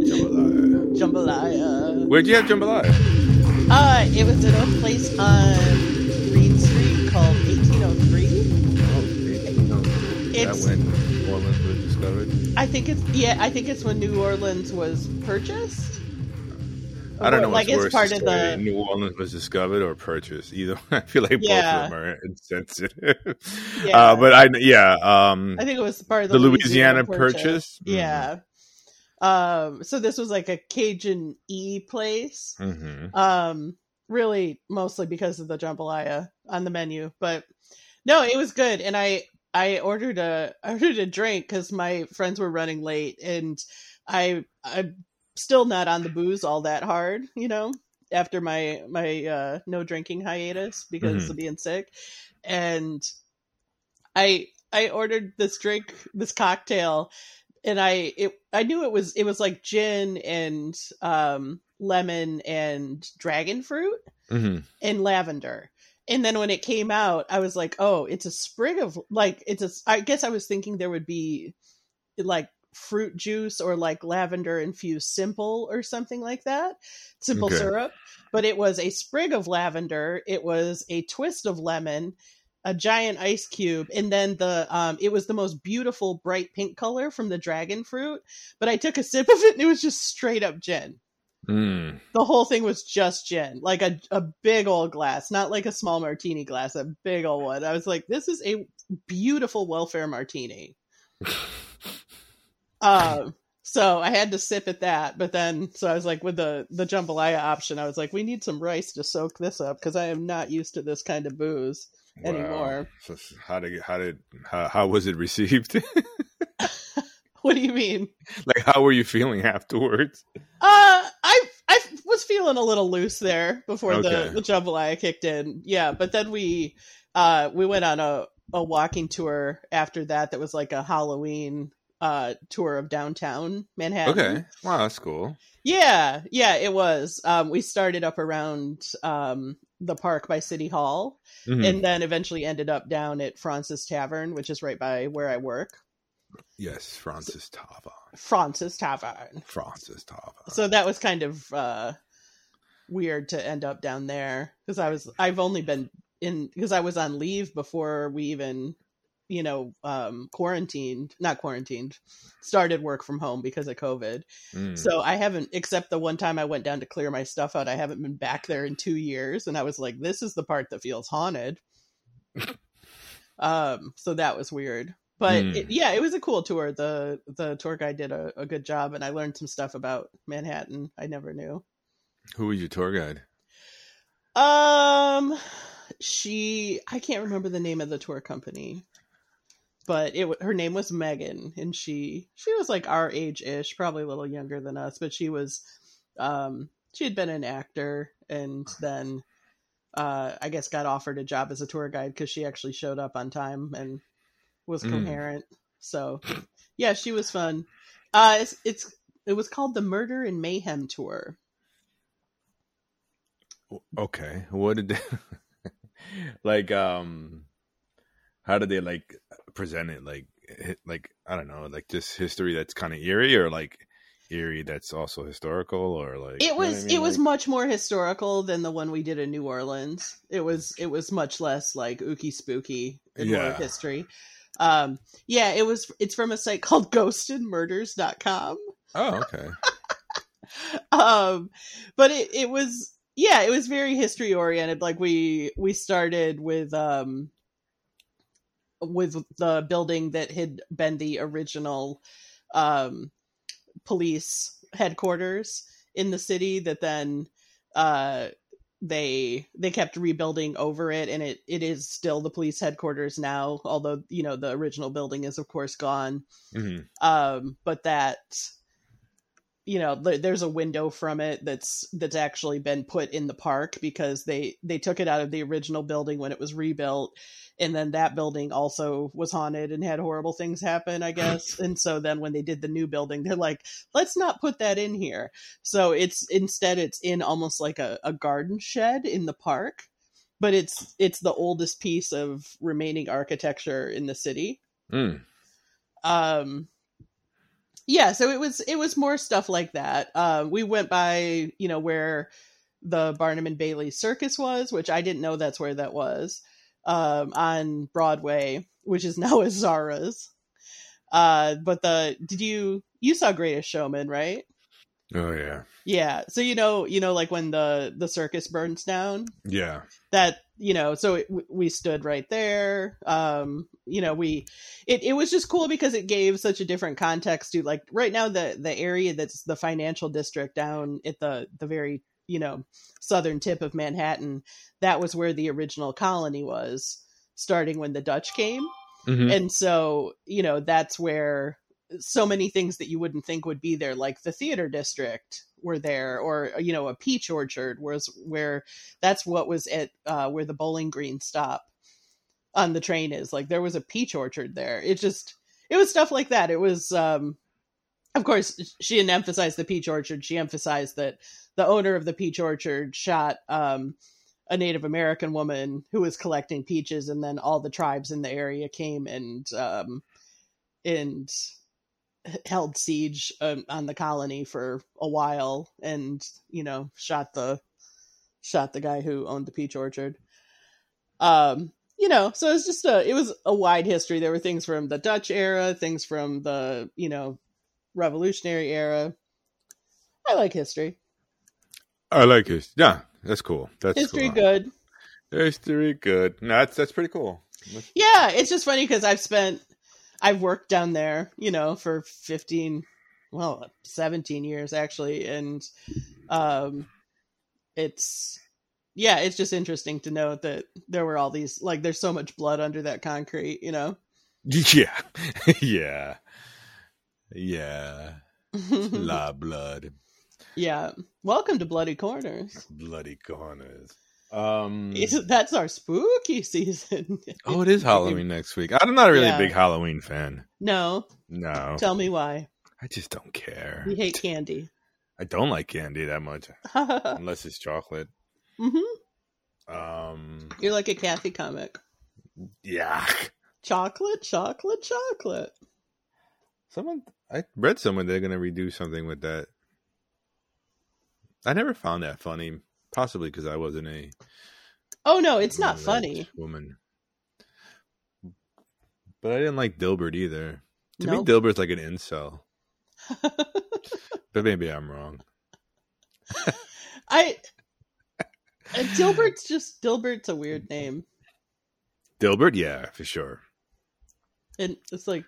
Jambalaya. Jambalaya. Where'd you have jambalaya? Uh, it was at a place on Green Street called 1803. Oh, that It's- when New Orleans was discovered. I think it's yeah. I think it's when New Orleans was purchased. I don't know like it's worse, part of the New Orleans was discovered or purchased. Either I feel like Yeah. both of them are insensitive. Yeah. Uh, but I yeah um I think it was part of the, the Louisiana purchase. Yeah. Um. So this was like a Cajun E place. hmm Um. Really, mostly because of the jambalaya on the menu, but no, it was good. And I I ordered a I ordered a drink because my friends were running late, and I I'm still not on the booze all that hard, you know, after my my uh, no drinking hiatus because Mhm. of being sick, and I I ordered this drink, this cocktail, and I it I knew it was it was like gin and um lemon and dragon fruit hmm and lavender. And then when it came out, I was like, "Oh, it's a sprig of like it's a." I guess I was thinking there would be like fruit juice or like lavender infused simple or something like that, simple Okay. syrup. But it was a sprig of lavender. It was a twist of lemon, a giant ice cube, and then the um. It was the most beautiful bright pink color from the dragon fruit. But I took a sip of it and it was just straight up gin Mm. the whole thing was just gin, like a a big old glass, not like a small martini glass, a big old one. I was like, this is a beautiful welfare martini. Um, so I had to sip at that, but then so I was like, with the the jambalaya option, I was like, we need some rice to soak this up because I am not used to this kind of booze anymore. So how did how did how, how was it received? What do you mean? like how were you feeling afterwards? Uh, I I was feeling a little loose there before Okay. the the jambalaya kicked in. Yeah, but then we uh we went on a a walking tour after that. That was like a Halloween uh tour of downtown Manhattan. Okay, wow, that's cool. Yeah, yeah, it was. Um, we started up around um the park by City Hall, Mhm. and then eventually ended up down at Fraunces Tavern, which is right by where I work. yes, Fraunces Tavern. Fraunces Tavern. Fraunces Tavern. so that was kind of uh weird to end up down there because i was i've only been in because i was on leave before we even you know um quarantined not quarantined started work from home because of covid Mm. so i haven't except the one time i went down to clear my stuff out i haven't been back there in two years and i was like this is the part that feels haunted um so that was weird but Hmm. it, yeah it was a cool tour the the tour guide did a, a good job and i learned some stuff about manhattan i never knew Who was your tour guide? um she i can't remember the name of the tour company but it her name was megan and she she was like our age ish probably a little younger than us but she was um she had been an actor and then uh i guess got offered a job as a tour guide because she actually showed up on time and was Mm. coherent so yeah she was fun uh it's, it's it was called the murder and mayhem tour Okay, what did they like? Um, how did they like present it? Like, like I don't know, like just history that's kind of eerie, or like eerie that's also historical, or like it you know was I mean? it was Like- much more historical than the one we did in New Orleans. It was it was much less like ooky spooky more Yeah. history. Um yeah, it was it's from a site called ghostedmurders.com. oh okay. Um but it it was yeah, it was very history oriented. Like we we started with um with the building that had been the original um police headquarters in the city that then uh they they kept rebuilding over it. And it it is still the police headquarters now although you know the original building is of course gone. Hmm um but that you know th- there's a window from it that's that's actually been put in the park because they they took it out of the original building when it was rebuilt. And then that building also was haunted and had horrible things happen i guess. And so then when they did the new building they're like let's not put that in here. So it's instead it's in almost like a, a garden shed in the park but it's it's the oldest piece of remaining architecture in the city. Mm. um yeah so it was it was more stuff like that. Um we went by you know where the barnum and bailey circus was which i didn't know that's where that was um on broadway which is now a zara's uh but the did you you saw greatest showman right? Oh yeah, yeah so you know you know like when the the circus burns down? Yeah. that you know so it, we stood right there um you know we it, it was just cool because it gave such a different context to like right now the the area that's the financial district down at the the very you know southern tip of manhattan that was where the original colony was starting when the dutch came Mhm. and so you know that's where so many things that you wouldn't think would be there like the theater district were there or you know a peach orchard was where that's what was at uh, where the bowling green stop on the train is. Like there was a peach orchard there. It just it was stuff like that. It was um of course she didn't emphasize the peach orchard. She emphasized that the owner of the peach orchard shot um a Native American woman who was collecting peaches, and then all the tribes in the area came and um, and held siege um, on the colony for a while, and you know shot the shot the guy who owned the peach orchard. Um, you know, so it's just a it was a wide history. There were things from the Dutch era, things from the you know Revolutionary era. I like history. I like it. Yeah, that's cool. That's History cool. good. History good. No, that's that's pretty cool. Yeah, it's just funny because I've spent, I've worked down there, you know, for 15, well, 17 years actually. And um, it's, yeah, it's just interesting to note that there were all these, like, there's so much blood under that concrete, you know? Yeah, yeah, yeah. La blood, yeah. Welcome to Bloody Corners. bloody corners. Um. That's our spooky season. Oh, it is Halloween next week. I'm not a really Yeah. big Halloween fan. No, No, tell me why. I just don't care. You hate candy. I don't like candy that much unless it's chocolate. Hmm. Um. You're like a Cathy comic. Yeah. Chocolate, chocolate, chocolate. Someone I read somewhere they're gonna redo something with that. I never found that funny, possibly because I wasn't a Oh no, it's not funny. woman. But I didn't like Dilbert either. To Nope. me, Dilbert's like an incel. but maybe I'm wrong. I uh, Dilbert's just Dilbert's a weird name. Dilbert, yeah, for sure. And it's like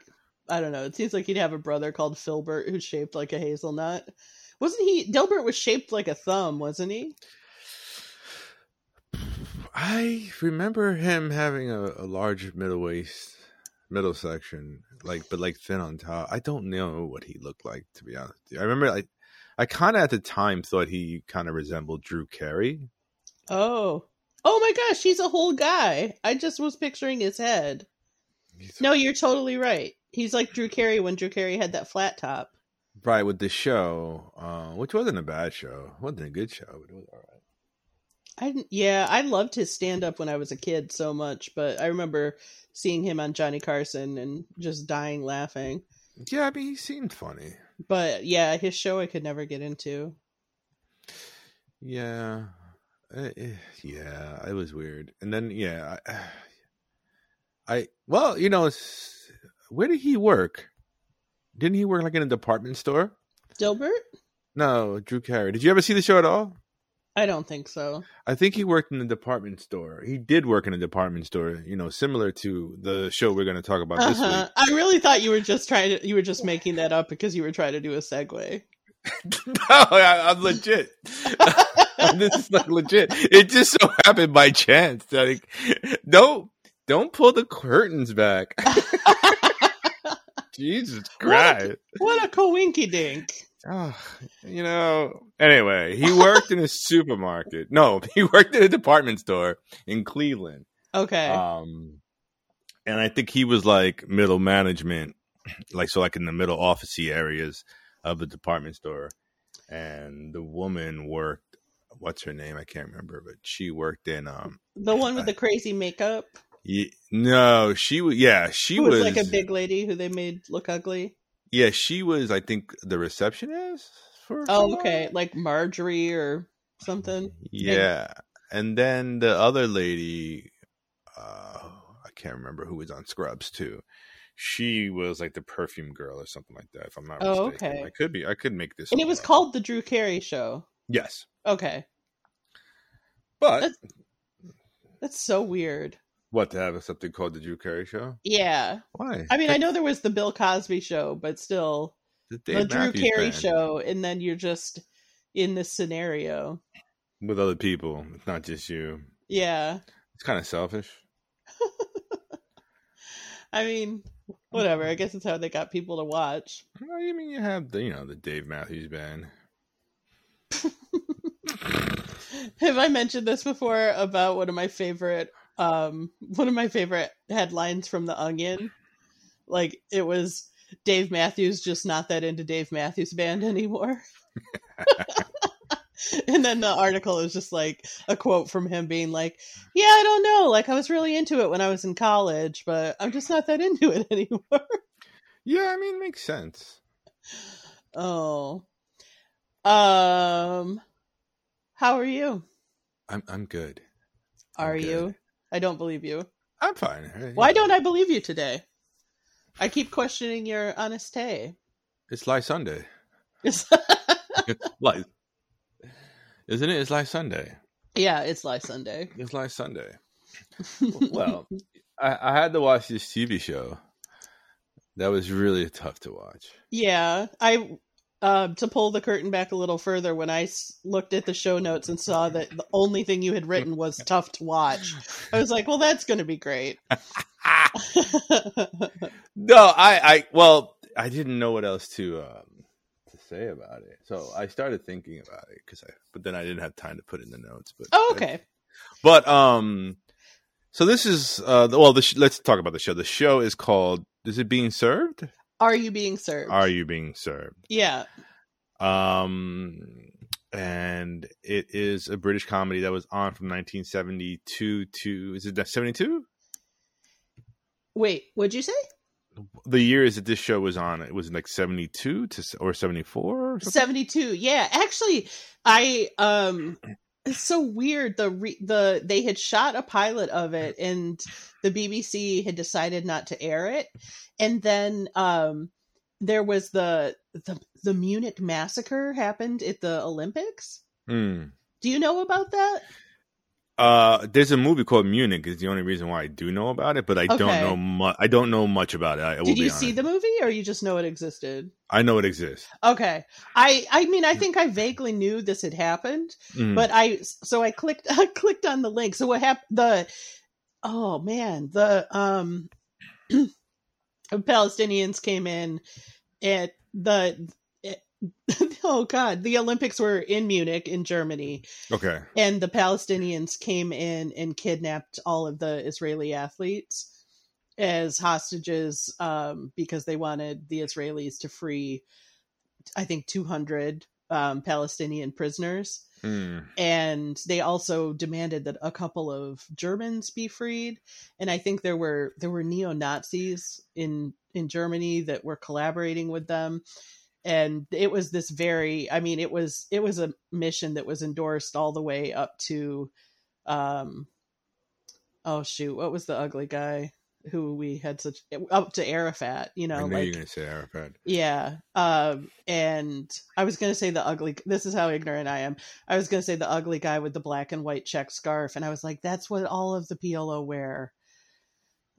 I don't know, it seems like he'd have a brother called Filbert who's shaped like a hazelnut. Wasn't he Dilbert was shaped like a thumb, wasn't he? I remember him having a, a large middle waist, middle section, like but like thin on top. I don't know what he looked like to be honest. with you. I remember I, I kind of at the time thought he kind of resembled Drew Carey. Oh. Oh my gosh, he's a whole guy. I just was picturing his head. He's- No, you're totally right. He's like Drew Carey when Drew Carey had that flat top. right with the show, uh, which wasn't a bad show, wasn't a good show, but it was all right. I yeah, I loved his stand up when I was a kid so much, but I remember seeing him on Johnny Carson and just dying laughing. Yeah, I mean he seemed funny. But yeah, his show I could never get into. Yeah, Eh, eh, yeah, it was weird. And then yeah, I, I well, you know, where did he work? Didn't he work like in a department store? Dilbert? No, Drew Carey. Did you ever see the show at all? I don't think so. I think he worked in a department store. He did work in a department store, you know, similar to the show we're going to talk about Uh-huh. I really thought you were just trying to you were just making that up because you were trying to do a segue. no, I, I'm legit. this is like legit. It just so happened by chance. Like, don't don't pull the curtains back. Jesus Christ. What a coinky dink. Oh, you know. Anyway, he worked in a supermarket. No, he worked in a department store in Cleveland. Okay. Um, and I think he was like middle management, like so, like in the middle officey areas of the department store. And the woman worked. What's her name? I can't remember, but she worked in. Um, the one with the crazy makeup. ye- no, she was. Yeah, she was, was like a big lady who they made look ugly. Yeah, she was, I think, the receptionist for. Oh, okay, like Marjorie or something. Yeah, and then the other lady, uh, I can't remember who was on Scrubs too. She was like the perfume girl or something like that. If I'm not Oh, mistaken, okay. I could be. I could make this. And it was up. called the Drew Carey Show. yes, Okay, but That's- that's so weird. What to have something called the Drew Carey Show? Yeah, Why? I mean, I know there was the Bill Cosby Show, but still, the, the Drew Carey Band Show, and then you're just in this scenario. with other people. It's not just you. Yeah, It's kind of selfish. I mean, whatever. I guess it's how they got people to watch. Well, you mean you have the you know the Dave Matthews Band? Have I mentioned this before about one of my favorite um one of my favorite headlines from the Onion? Like it was Dave Matthews just not that into Dave Matthews band anymore. and then the article is just like a quote from him being like, "Yeah, I don't know. Like I was really into it when I was in college, but I'm just not that into it anymore." Yeah, I mean, makes sense. oh. Um how are you? I'm I'm good. I'm Are good. you? I don't believe you. I'm fine. Why don't I believe you today? I keep questioning your honesty. It's Live Sunday. It's- like, isn't it? It's Live Sunday. yeah, it's Live Sunday. It's Live Sunday. Well, I, I had to watch this TV show. That was really tough to watch. yeah, I uh, to pull the curtain back a little further when I s- looked at the show notes and saw that the only thing you had written was tough to watch. I was like, well, that's going to be great. No, I, I, well, I didn't know what else to um, to say about it, so I started thinking about it because I, but then I didn't have time to put in the notes. But oh, okay. But um, so this is uh, the- well, the sh- let's talk about the show. The show is called. Is it being served? Are you being served? Are you being served? yeah. Um, and it is a British comedy that was on from 1972 to is it 72? Wait, what'd you say? The years that this show was on, it was like 72 to or 74 or 72 yeah actually i um it's so weird the re- the they had shot a pilot of it and the bbc had decided not to air it. And then um there was the the the munich massacre happened at the olympics. Hmm. do you know about that Uh, there's a movie called Munich. Is the only reason why I do know about it, but I don't know much. I don't know much about it. I, I did you see the movie or you just know it existed I know it exists. okay i i mean i think i vaguely knew this had happened Mm. but I so I clicked I clicked on the link. So what happened? The oh man, the um Palestinians came in at the oh god, the Olympics were in Munich in Germany, okay. and the Palestinians came in and kidnapped all of the Israeli athletes as hostages um, because they wanted the Israelis to free, I think, two hundred um, Palestinian prisoners Mm. and they also demanded that a couple of Germans be freed. And I think there were there were neo Nazis in in Germany that were collaborating with them. And it was this very I mean it was it was a mission that was endorsed all the way up to um oh shoot, what was the ugly guy who we had such up to Arafat, you know, like you were going to say Arafat. yeah. Um, and I was going to say the ugly, this is how ignorant I am. I was going to say the ugly guy with the black and white check scarf. And I was like, that's what all of the PLO wear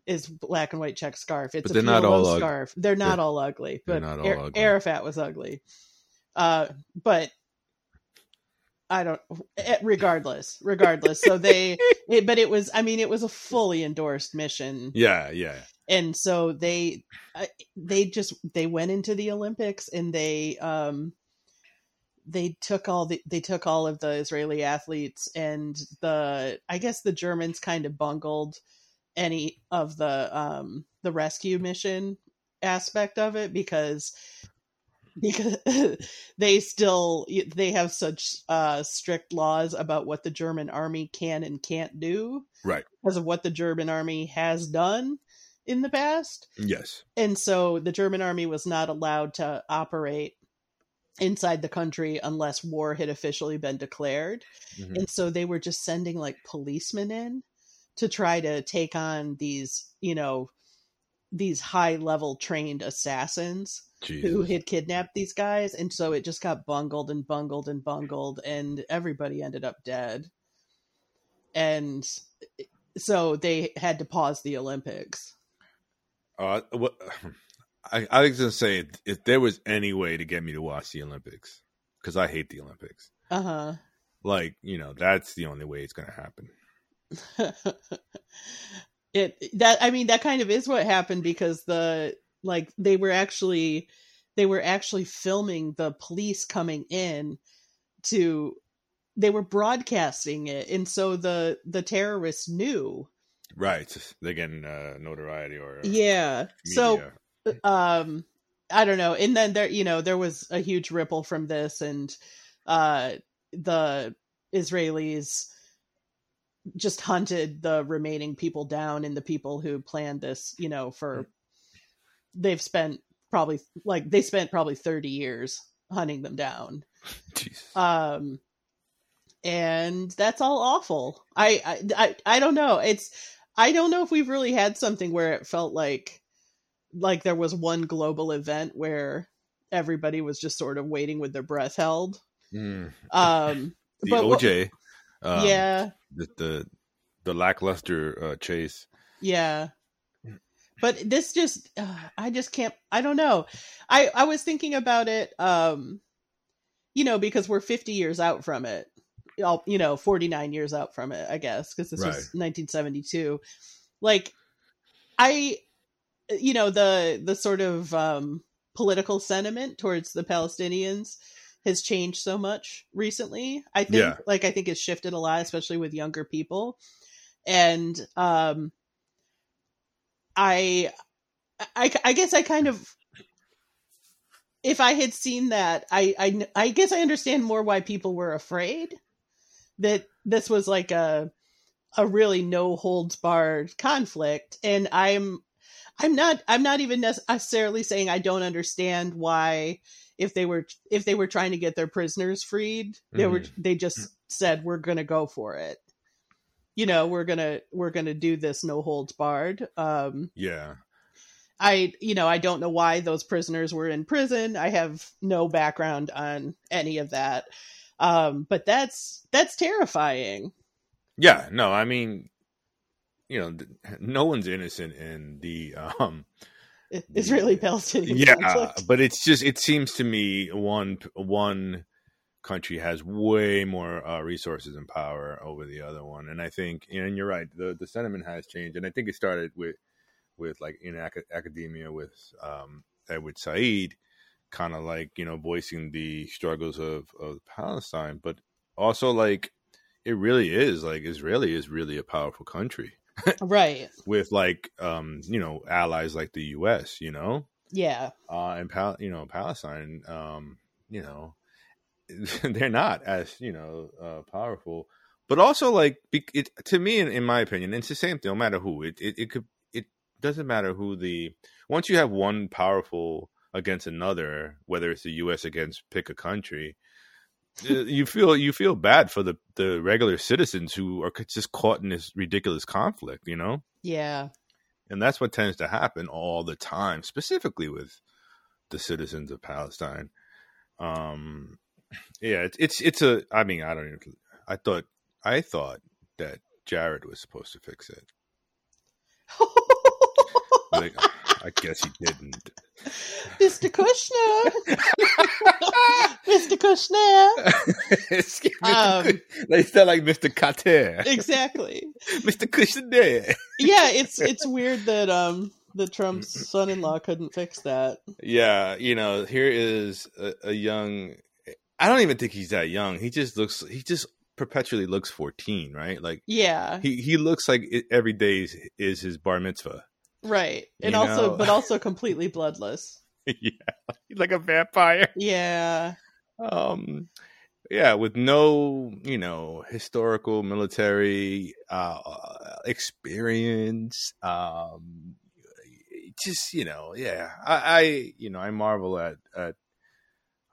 is black and white check scarf. It's But a they're not all ug- scarf. They're not they're- all ugly, they're but not all Ar- ugly. Arafat was ugly. Uh, but I don't, eh, regardless, regardless. So they, it, but it was, I mean, it was a fully endorsed mission Yeah, yeah. and so they uh, they just they went into the olympics and they um they took all the they took all of the israeli athletes and the i guess the germans kind of bungled any of the um the rescue mission aspect of it because because they still they have such uh strict laws about what the german army can and can't do Right. because of what the German army has done in the past. Yes. And so the German army was not allowed to operate inside the country unless war had officially been declared. Mhm. And so they were just sending like policemen in to try to take on these, you know, these high level trained assassins who had kidnapped these guys. And so it just got bungled and bungled and bungled, and everybody ended up dead. And so they had to pause the Olympics. Uh, what? I, I was gonna say if there was any way to get me to watch the Olympics, because I hate the Olympics. Uh huh. Like you know, that's the only way it's gonna happen. it that I mean that kind of is what happened because the like they were actually they were actually filming the police coming in to they were broadcasting it. And so the the terrorists knew. Right. They're getting uh, notoriety or uh, yeah. So um i don't know. And then there you know there was a huge ripple from this and uh the israelis just hunted the remaining people down and the people who planned this you know for they've spent probably like they spent probably 30 years hunting them down Jesus. um and that's all awful I, I i i don't know it's i don't know if we've really had something where it felt like like there was one global event where everybody was just sort of waiting with their breath held Mm. um The but what- OJ. Um, yeah The the, the lackluster uh, chase. Yeah. But this just uh, I just can't I don't know. I I was thinking about it um you know because we're 50 years out from it. All- You know, 49 years out from it, I guess, because this was 1972. Like I you know, the the sort of um political sentiment towards the Palestinians has changed so much recently. I think Yeah. like I think it's shifted a lot especially with younger people. And um I, I, I guess I kind of, if I had seen that, I, I, I guess I understand more why people were afraid that this was like a, a really no holds barred conflict. And I'm, I'm not, I'm not even necessarily saying I don't understand why, if they were, if they were trying to get their prisoners freed, they were, they just said, we're going to go for it. You know, we're gonna we're gonna do this no holds barred. Um, Yeah. I you know I don't know why those prisoners were in prison. I have no background on any of that. Um, but that's that's terrifying. Yeah. No, I mean, you know, no one's innocent in the um Israeli Palestinian yeah conflict. but it's just it seems to me one one country has way more uh, resources and power over the other one. And i think and you're right the the sentiment has changed. And i think it started with with like in ac- academia with um edward said kind of like you know voicing the struggles of of palestine. But also like it really is like israeli is really a powerful country Right. with like um you know allies like the us you know Yeah. uh, and Pal- you know Palestine, um, you know, they're not as you know uh, powerful, but also like be- it to me, in, in my opinion, it's the same thing. No matter who, it, it it could it doesn't matter who the once you have one powerful against another, whether it's the U.S. against pick a country. Uh, You feel you feel bad for the, the regular citizens who are just caught in this ridiculous conflict, you know. Yeah. And that's what tends to happen all the time, specifically with the citizens of Palestine. Um, yeah, it's it's it's a. I mean, I don't. Even, I thought I thought that Jared was supposed to fix it. Like, I guess he didn't. Mr. Kushner. Mr. Kushner. Um, they sound like Mr. Carter, Exactly. Mr. Kushner. Yeah, it's it's weird that um the Trump's son-in-law couldn't fix that. Yeah, you know, here is a, a young. I don't even think he's that young. He just looks. He just perpetually looks fourteen, right? Like Yeah. he he looks like every day is, is his bar mitzvah. Right. And You also know? but also completely bloodless. yeah, like a vampire. Yeah. Um, yeah, with no you know historical military uh experience. Um, just you know, yeah. I, I you know, I marvel at at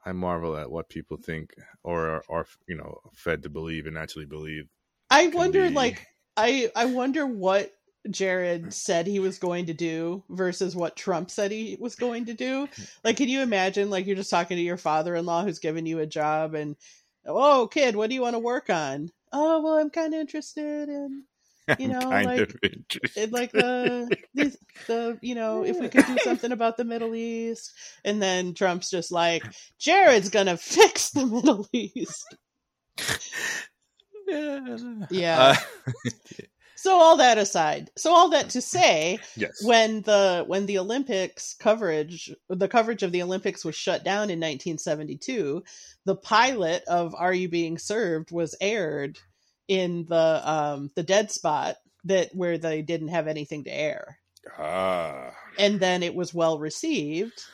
I marvel at what people think or are, are you know fed to believe and actually believe. I wonder, be- like, I I wonder what Jared said he was going to do versus what Trump said he was going to do. Like, can you imagine, like, you're just talking to your father-in-law who's giving you a job, and oh, kid, what do you want to work on? Oh, well, I'm kind of interested in You know, like- in like the these, the you know if we could do something about the Middle East, and then Trump's just like Jared's gonna fix the Middle East. Yeah. Uh, So all that aside, so all that to say, yes. when the when the Olympics coverage, the coverage of the Olympics was shut down in 1972, the pilot of Are You Being Served was aired in the um the dead spot that where they didn't have anything to air. ah. and then it was well received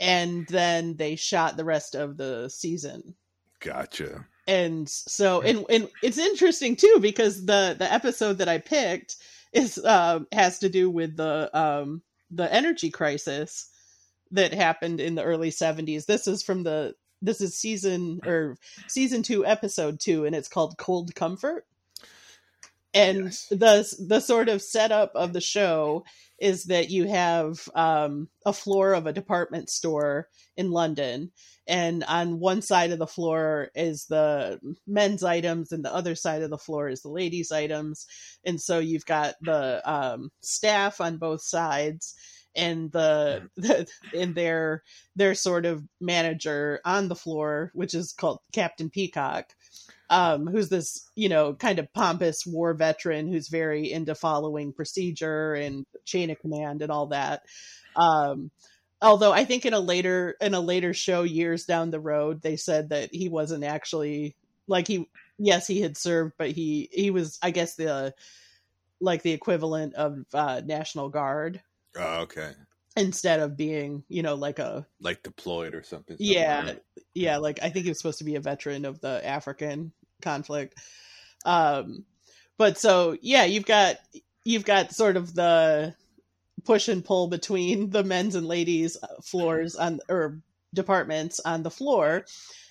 and then they shot the rest of the season Gotcha. And so and, and it's interesting too because the the episode that i picked is um has to do with the um the energy crisis that happened in the early 70s this is from the this is season or season 2 episode 2 and it's called cold comfort and Yes. the the sort of setup of the show is that you have um, a floor of a department store in London, and on one side of the floor is the men's items, and the other side of the floor is the ladies' items, and so you've got the um, staff on both sides. And the, the and their their sort of manager on the floor, which is called Captain Peacock, um, who's this, you know, kind of pompous war veteran who's very into following procedure and chain of command and all that. Um, although I think in a later in a later show years down the road, they said that he wasn't actually like he yes he had served, but he he was I guess the like the equivalent of uh, National Guard Oh, okay. instead of being you know like a Like deployed or something. yeah somewhere. yeah like i think he was supposed to be a veteran of the african conflict um but so yeah you've got you've got sort of the push and pull between the men's and ladies floors on or departments on the floor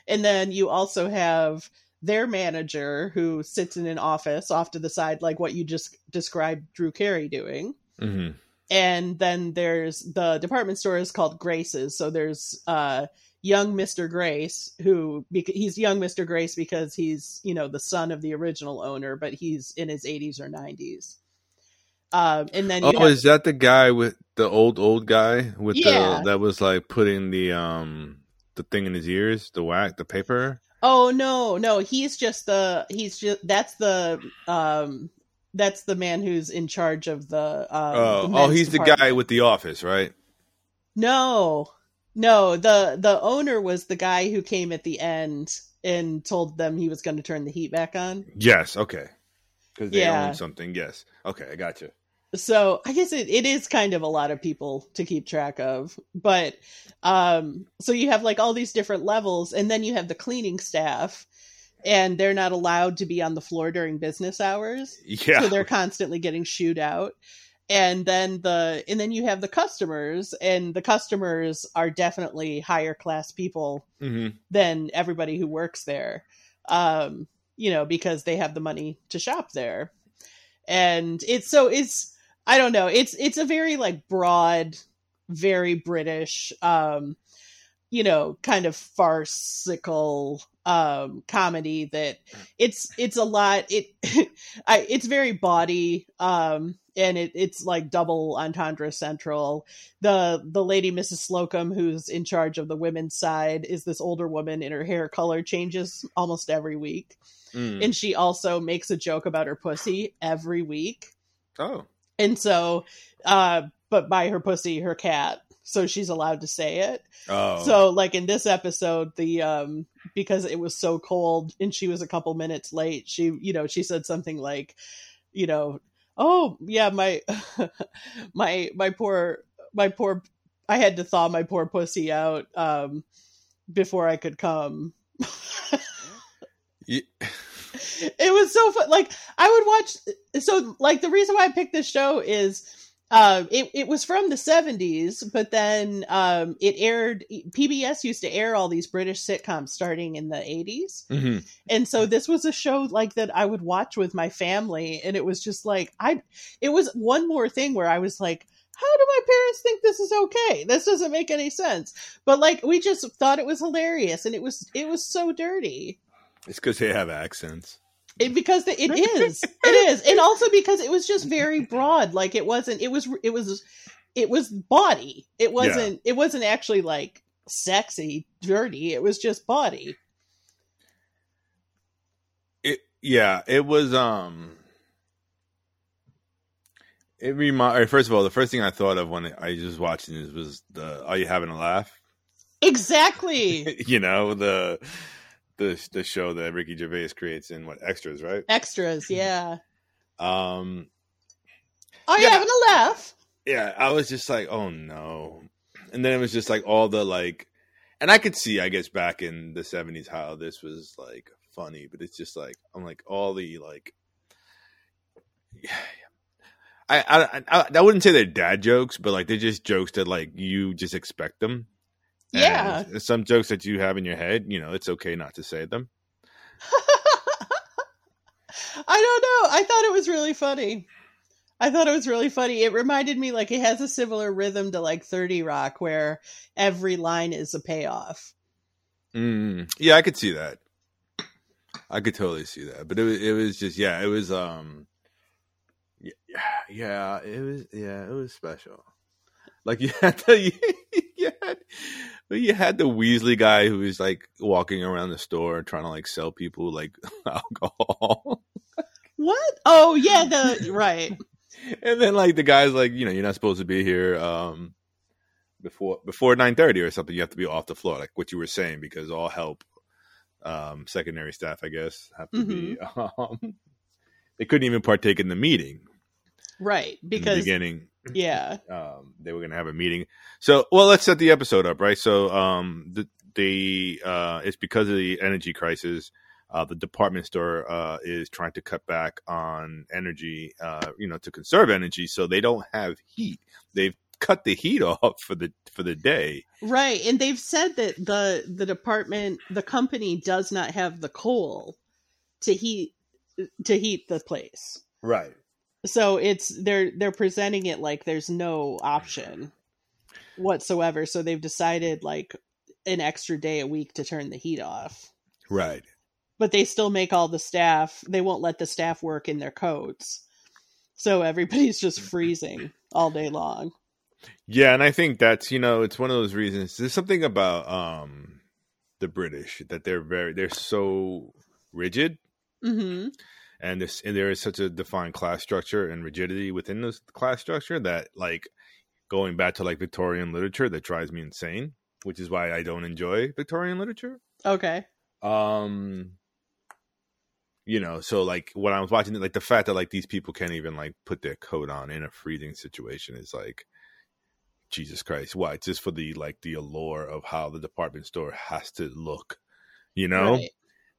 and then you also have their manager who sits in an office off to the side like what you just described drew carey doing Mhm. and then there's the department store is called Grace's. So there's uh young Mr. Grace who he's young Mr. Grace because he's you know the son of the original owner, but he's in his 80s or 90s. Um, and then Oh, have- is that the guy with the old old guy with Yeah. the that was like putting the um the thing in his ears, the whack, the paper? oh no no he's just the he's just that's the um that's the man who's in charge of the um oh, the oh, men's he's the guy with the office, right? No, no. the The owner was the guy who came at the end and told them he was going to turn the heat back on. Yes, okay. Because they Yeah. own something. Yes. Okay, I got you. So I guess it, it is kind of a lot of people to keep track of. But um, so you have like all these different levels, and then you have the cleaning staff, and they're not allowed to be on the floor during business hours. Yeah. so they're constantly getting shooed out and then the and then you have the customers and the customers are definitely higher class people hmm than everybody who works there um you know because they have the money to shop there. And it's so it's i don't know it's it's a very like broad very british um you know kind of farcical um comedy that it's it's a lot it I, it's very body, um and it, it's like double entendre central the the lady mrs slocombe who's in charge of the women's side is this older woman and her hair color changes almost every week Mm. and she also makes a joke about her pussy every week Oh. and so uh but by her pussy her cat so she's allowed to say it Oh. so like in this episode the um because it was so cold and she was a couple minutes late she you know she said something like you know oh yeah my my my poor my poor i had to thaw my poor pussy out um before i could come it was so fun like i would watch so like the reason why i picked this show is Um, it it was from the seventies, but then um, it aired. PBS used to air all these British sitcoms starting in the 80s Mhm. and so this was a show like that I would watch with my family, and it was just like I. It was one more thing where I was like, "How do my parents think this is okay? This doesn't make any sense." But like, we just thought it was hilarious, and it was it was so dirty. It's because they have accents. It, because it is it is and also because it was just very broad like it wasn't it was it was it was body it wasn't it wasn't actually like sexy dirty it was just body It yeah, it was um. It remind. First of all, the first thing I thought of when I just watching this was the "Are you having a laugh?" exactly you know the the the show that Ricky Gervais creates in what extras, right? extras yeah Um, are you Yeah. having a laugh yeah, I was just like, oh no, and then it was just like all the like, and I could see, I guess, back in the seventies how this was like funny, but it's just like I'm like all the like, I I I, I wouldn't say they're dad jokes, but like they're just jokes that like you just expect them. And Yeah. some jokes that you have in your head, you know, it's okay not to say them. I don't know. I thought it was really funny. I thought it was really funny. It reminded me like it has a similar rhythm to like 30 Rock where every line is a payoff. Mm, yeah, I could see that. I could totally see that. But it was it was just yeah, it was um yeah, yeah, it was yeah, it was special. Like you had the you had you had the Weasley guy who was like walking around the store trying to like sell people like alcohol. What? Oh, yeah, the right. and then like the guy's like, you know, you're not supposed to be here um before before nine thirty or something. You have to be off the floor, like what you were saying, because all help um secondary staff, I guess, have to be um they couldn't even partake in the meeting Right. Because beginning. Yeah. Um they were gonna have a meeting. So well let's set the episode up, right? So um the they uh it's because of the energy crisis uh, the department store uh, is trying to cut back on energy, uh, you know, to conserve energy, so they don't have heat. They've cut the heat off for the for the day. Right. And they've said that the the department the company does not have the coal to heat to heat the place. Right. So it's they're they're presenting it like there's no option whatsoever. So they've decided like an extra day a week to turn the heat off. Right. but they still make all the staff they won't let the staff work in their coats. So everybody's just freezing all day long. Yeah, and I think that's you know it's one of those reasons. There's something about um the British that they're very they're so rigid, hmm and this and there is such a defined class structure and rigidity within this class structure that like going back to like Victorian literature that drives me insane, which is why I don't enjoy Victorian literature. okay Um you know, so like when I was watching it, like the fact that like these people can't even like put their coat on in a freezing situation is like Jesus Christ. Why? It's just for the like the allure of how the department store has to look. You know? Right.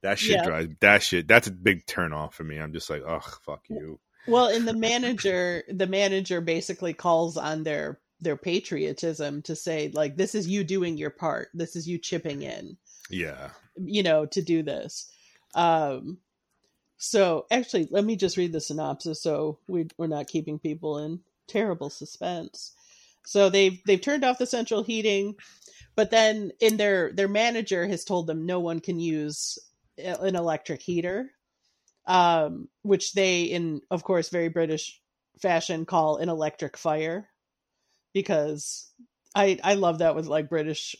That shit Yeah. drives that shit that's a big turn off for me. I'm just like, oh fuck you. well and the manager the manager basically calls on their their patriotism to say like this is you doing your part this is you chipping in Yeah. you know to do this um so actually let me just read the synopsis so we, we're not keeping people in terrible suspense so they've they've turned off the central heating but then in their their manager has told them no one can use an electric heater um which they in of course very british fashion call an electric fire because i i love that with like british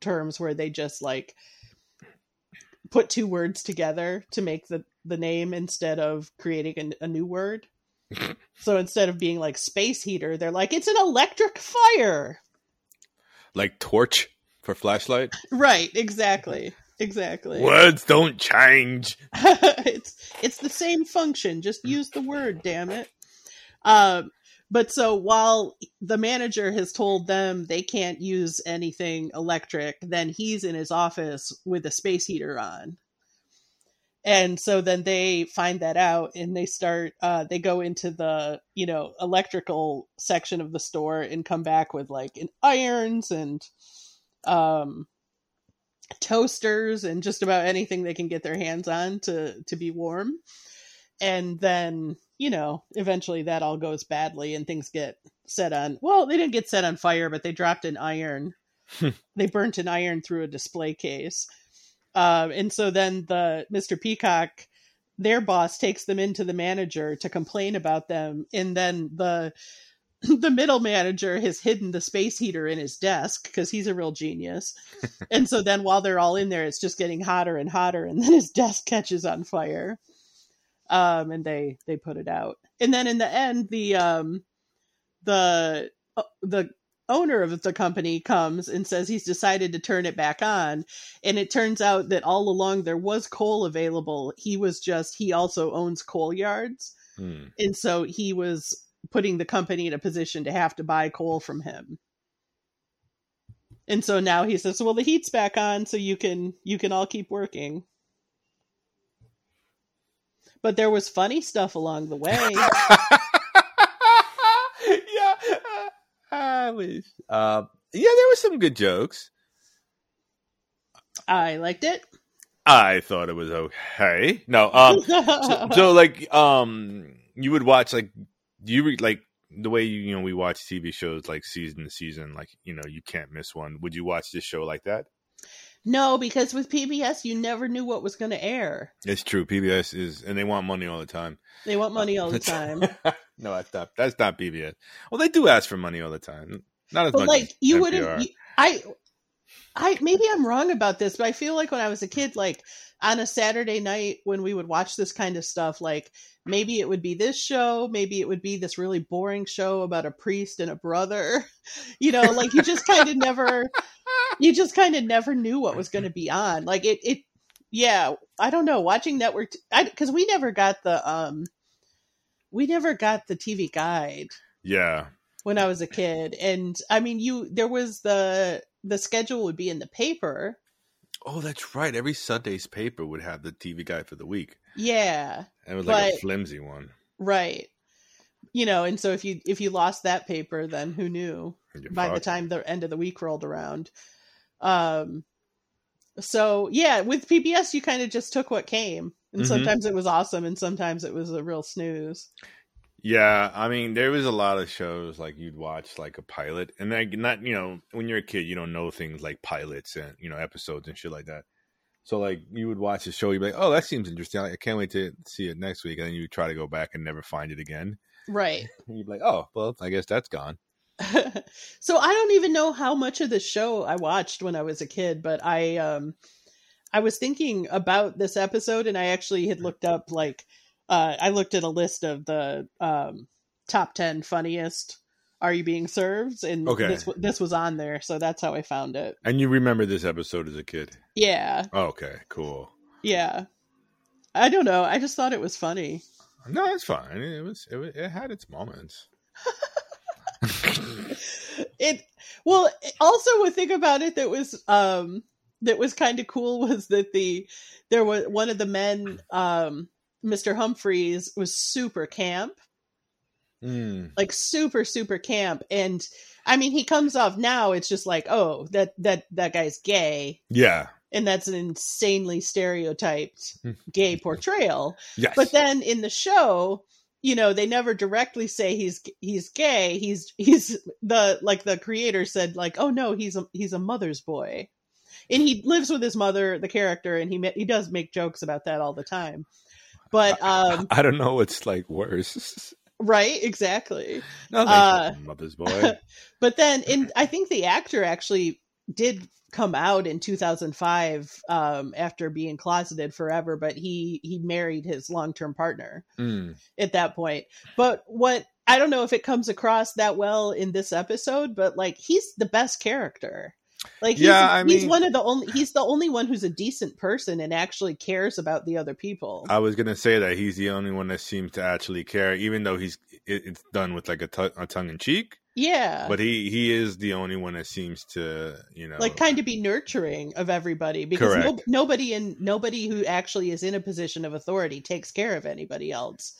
terms where they just like put two words together to make the the name instead of creating a, a new word. so instead of being like space heater, they're like it's an electric fire. Like torch for flashlight. Right, exactly. Exactly. Words don't change. it's it's the same function, just use the word, damn it. Um but so while the manager has told them they can't use anything electric, then he's in his office with a space heater on. and so then they find that out and they start uh they go into the you know electrical section of the store and come back with like an irons and um toasters and just about anything they can get their hands on to to be warm. And then you know eventually that all goes badly and things get set on well they didn't get set on fire but they dropped an iron. They burnt an iron through a display case. Um, and so then the mr peacock their boss takes them into the manager to complain about them. And then the the middle manager has hidden the space heater in his desk because he's a real genius. and so then while they're all in there, it's just getting hotter and hotter, and then his desk catches on fire. Um, and they they put it out. And then in the end, the um, the uh, the owner of the company comes and says he's decided to turn it back on and it turns out that all along there was coal available he was just he also owns coal yards Hmm. and so he was putting the company in a position to have to buy coal from him and so now he says well the heat's back on so you can you can all keep working but there was funny stuff along the way yeah, I wish. Uh, yeah, there were some good jokes. i liked it I thought it was okay. No, um, so, so like, um, you would watch like you re- like the way you you know we watch TV shows like season to season, like you know you can't miss one. Would you watch this show like that? no because with pbs you never knew what was going to air It's true. PBS is, and they want money all the time. they want money all the time no, that's not. That's not PBS. Well, they do ask for money all the time. Not as but much. like you NPR. wouldn't you, i i maybe i'm wrong about this but i feel like when i was a kid like on a saturday night when we would watch this kind of stuff like maybe it would be this show maybe it would be this really boring show about a priest and a brother you know like you just kind of never you just kind of never knew what was going to be on like it it yeah i don't know watching network because we never got the um we never got the tv guide Yeah. when I was a kid. And I mean, you there was the the schedule would be in the paper. Oh, that's right. Every Sunday's paper would have the TV guide for the week. Yeah, And it was like a flimsy one. right. You know, and so if you if you lost that paper, then who knew You're by the time the end of the week rolled around. Um so yeah, with PBS you kind of just took what came. And Mhm. sometimes it was awesome and sometimes it was a real snooze. Yeah, I mean, there was a lot of shows like you'd watch like a pilot, and like not you know when you're a kid you don't know things like pilots and you know episodes and shit like that. So like you would watch the show, you'd be like, oh, that seems interesting. I can't wait to see it next week, and then you try to go back and never find it again. Right. And you'd be like, oh, well, I guess that's gone. so I don't even know how much of the show I watched when I was a kid, but I um I was thinking about this episode and I actually had looked up like uh I looked at a list of the um top 10 funniest are you being served and Okay. this this was on there so that's how I found it. And you remember this episode as a kid? Yeah. Oh, okay, cool. Yeah. I don't know. I just thought it was funny. No, it's fine. It was it, was, it had its moments. it well also a thing about it that was um that was kind of cool was that the there was one of the men um mr humphries was super camp. Mm. like super super camp. And i mean he comes off now it's just like oh that that that guy's gay. Yeah. and that's an insanely stereotyped gay portrayal. Yes. but then in the show you know they never directly say he's he's gay. He's he's the like the creator said like oh no he's a he's a mother's boy. And he lives with his mother the character and he he does make jokes about that all the time but um I don't know what's like worse. right exactly no, Uh, thanks, mother's boy. but then in i think the actor actually did come out in 2005 um after being closeted forever but he he married his long-term partner Mm. at that point. But what I don't know if it comes across that well in this episode, but like he's the best character. Like he's, Yeah, I he's mean- one of the only he's the only one who's a decent person and actually cares about the other people. I was gonna say that he's the only one that seems to actually care, even though he's it, it's done with like a, a tongue in cheek. Yeah. But he he is the only one that seems to you know like kind of be nurturing of everybody because no, nobody in nobody who actually is in a position of authority takes care of anybody else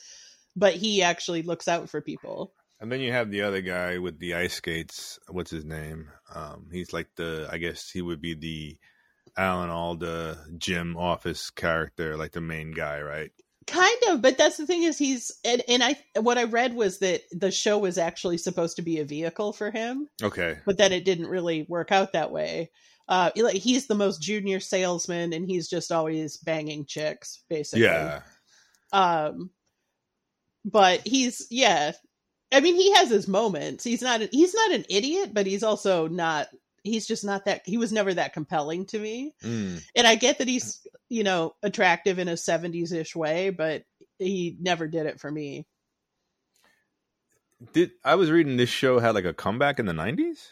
but he actually looks out for people And then you have the other guy with the ice skates. What's his name? Um, he's like the I guess he would be the Alan Alda Jim office character, like the main guy, right? kind of but that's the thing is he's and, and i what i read was that the show was actually supposed to be a vehicle for him Okay. but then it didn't really work out that way uh like he's the most junior salesman and he's just always banging chicks basically Yeah. um but he's yeah i mean he has his moments he's not he's not an idiot but he's also not he's just not that he was never that compelling to me Mm. and i get that he's you know attractive in a 70s-ish way but he never did it for me Did I was reading this show had like a comeback in the nineties?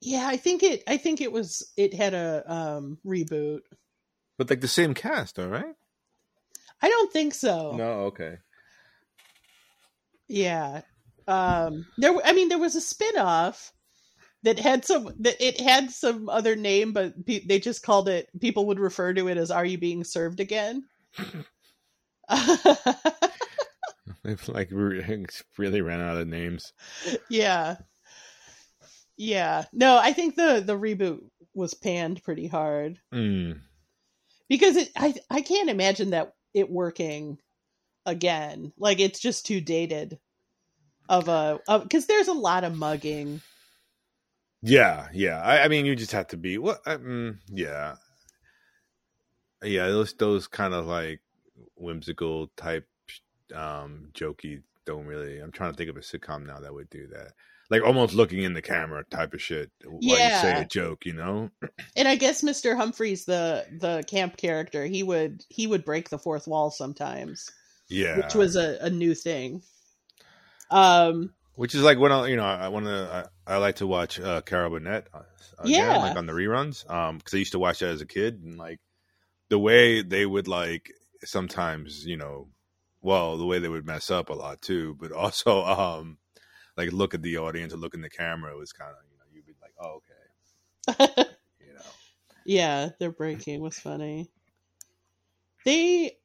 yeah i think it i think it was it had a um reboot But like the same cast, all right? i don't think so No, okay. Yeah. Um there I mean there was a spin-off that had some that it had some other name but pe- they just called it people would refer to it as are you being served again? They've like really ran out of names. yeah. Yeah. No, I think the the reboot was panned pretty hard Mm. because it I I can't imagine that it working again. Like it's just too dated of a because there's a lot of mugging Yeah, yeah. I, I mean, you just have to be what? I, mm, yeah, yeah. Those those kind of like whimsical type, um, jokey. Don't really. I'm trying to think of a sitcom now that would do that. Like almost looking in the camera type of shit. While you say a joke, you know? and I guess Mr. Humphries, the the camp character, he would he would break the fourth wall sometimes, Yeah. which was a, a new thing. Um, Which is like when I, you know, I want to. I, I like to watch uh, Carol Burnett. uh, Again, Yeah. like on the reruns. Um, because I used to watch that as a kid, and like the way they would like sometimes, you know, well, the way they would mess up a lot too, but also um, like look at the audience or look in the camera was kind of, you know, you'd be like, oh, okay, you know, yeah, their breaking was funny. They,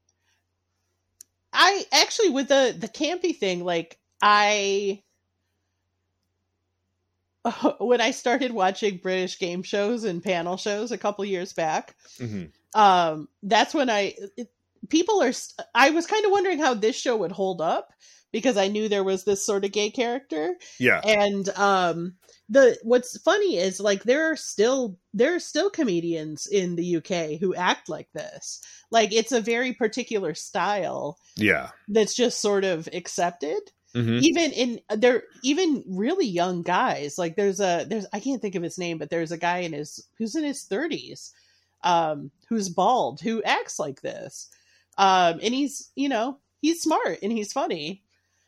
I actually with the the campy thing, like I. When I started watching British game shows and panel shows a couple years back, hmm um that's when i it, people are st- i was kind of wondering how this show would hold up because i knew there was this sort of gay character. Yeah, and um the what's funny is like there are still there are still comedians in the uk who act like this. Like it's a very particular style yeah, that's just sort of accepted hmm even in they're even really young guys like there's a there's i can't think of his name but there's a guy in his who's in his 30s um who's bald who acts like this. Um and he's you know he's smart and he's funny.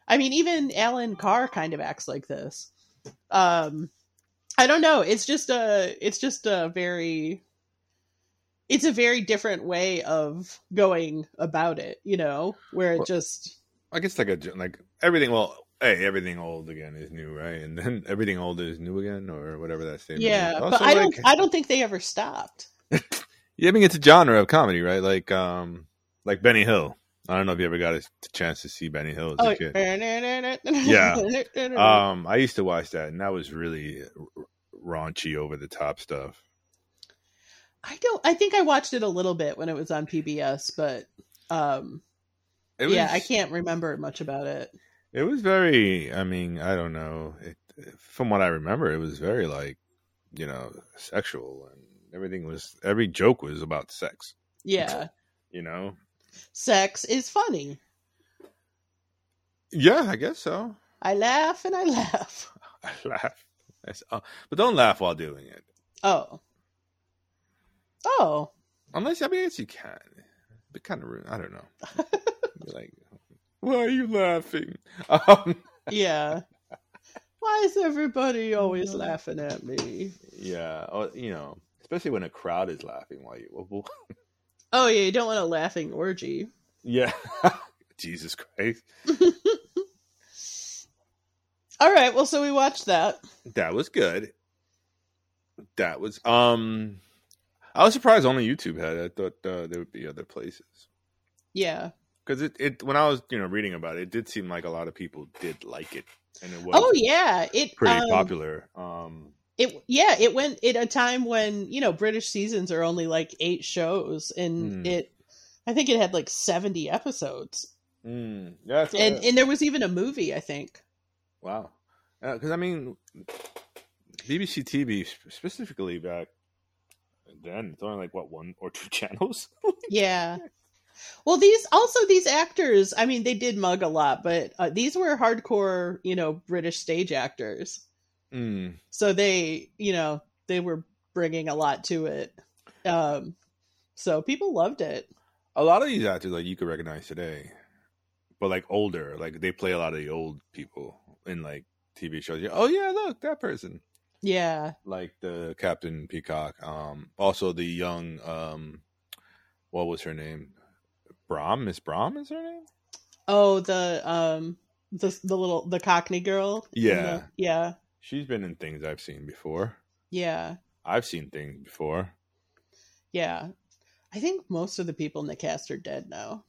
I mean even alan carr kind of acts like this. Um i don't know. It's just a it's just a very it's a very different way of going about it you know where it Well- just I guess like a like everything. Well, hey, everything old again is new, right? And then everything old is new again, or whatever that statement. Yeah, is. but I don't. I don't think they ever stopped. Yeah, I mean it's a genre of comedy, right? Like um like Benny Hill. I don't know if you ever got a chance to see Benny Hill as Oh, a kid. Um I used to watch that and that was really raunchy over the top stuff. I don't. I think I watched it a little bit when it was on PBS, but um, was, yeah, I can't remember much about it. It was very I mean, I don't know. It, from what I remember, it was very like, you know, sexual and everything was every joke was about sex, Yeah, you know? sex is funny. Yeah, I guess so. I laugh and I laugh. I laugh. Uh, but don't laugh while doing it. Oh, oh, Unless I mean, yes, you can. But kind of rude. I don't know. Like, why are you laughing? Um, yeah. Why is everybody always laughing at me? yeah, or, you know, especially when a crowd is laughing while you. Oh yeah, you don't want a laughing orgy. yeah, Jesus Christ. All right, well, so we watched that. That was good. That was um. I was surprised only YouTube had it. I thought uh, there would be other places. Yeah. Because it, it when I was you know reading about it, it did seem like a lot of people did like it, and it was Oh yeah, it pretty um, popular. Um, It yeah, it went at a time when you know British seasons are only like eight shows, and Hmm. it, I think it had like seventy episodes, mm, yeah, that's and and there was even a movie. I think. wow. Because I mean, BBC TV specifically back then, it's only like what one or two channels. Yeah. Well, these also these actors. I mean, they did mug a lot, but uh, these were hardcore, you know, British stage actors. mm. So they, you know, they were bringing a lot to it. Um, so people loved it. A lot of these actors like you could recognize today, but like older, like they play a lot of the old people in like TV shows. Oh yeah, look that person. Yeah. like the Captain Peacock. Um, also the young, um, what was her name? Brahms, Miss Brahms is her name. Oh, the um, the the little the Cockney girl. Yeah. the- yeah. She's been in things I've seen before. Yeah. I've seen things before. Yeah. I think most of the people in the cast are dead now.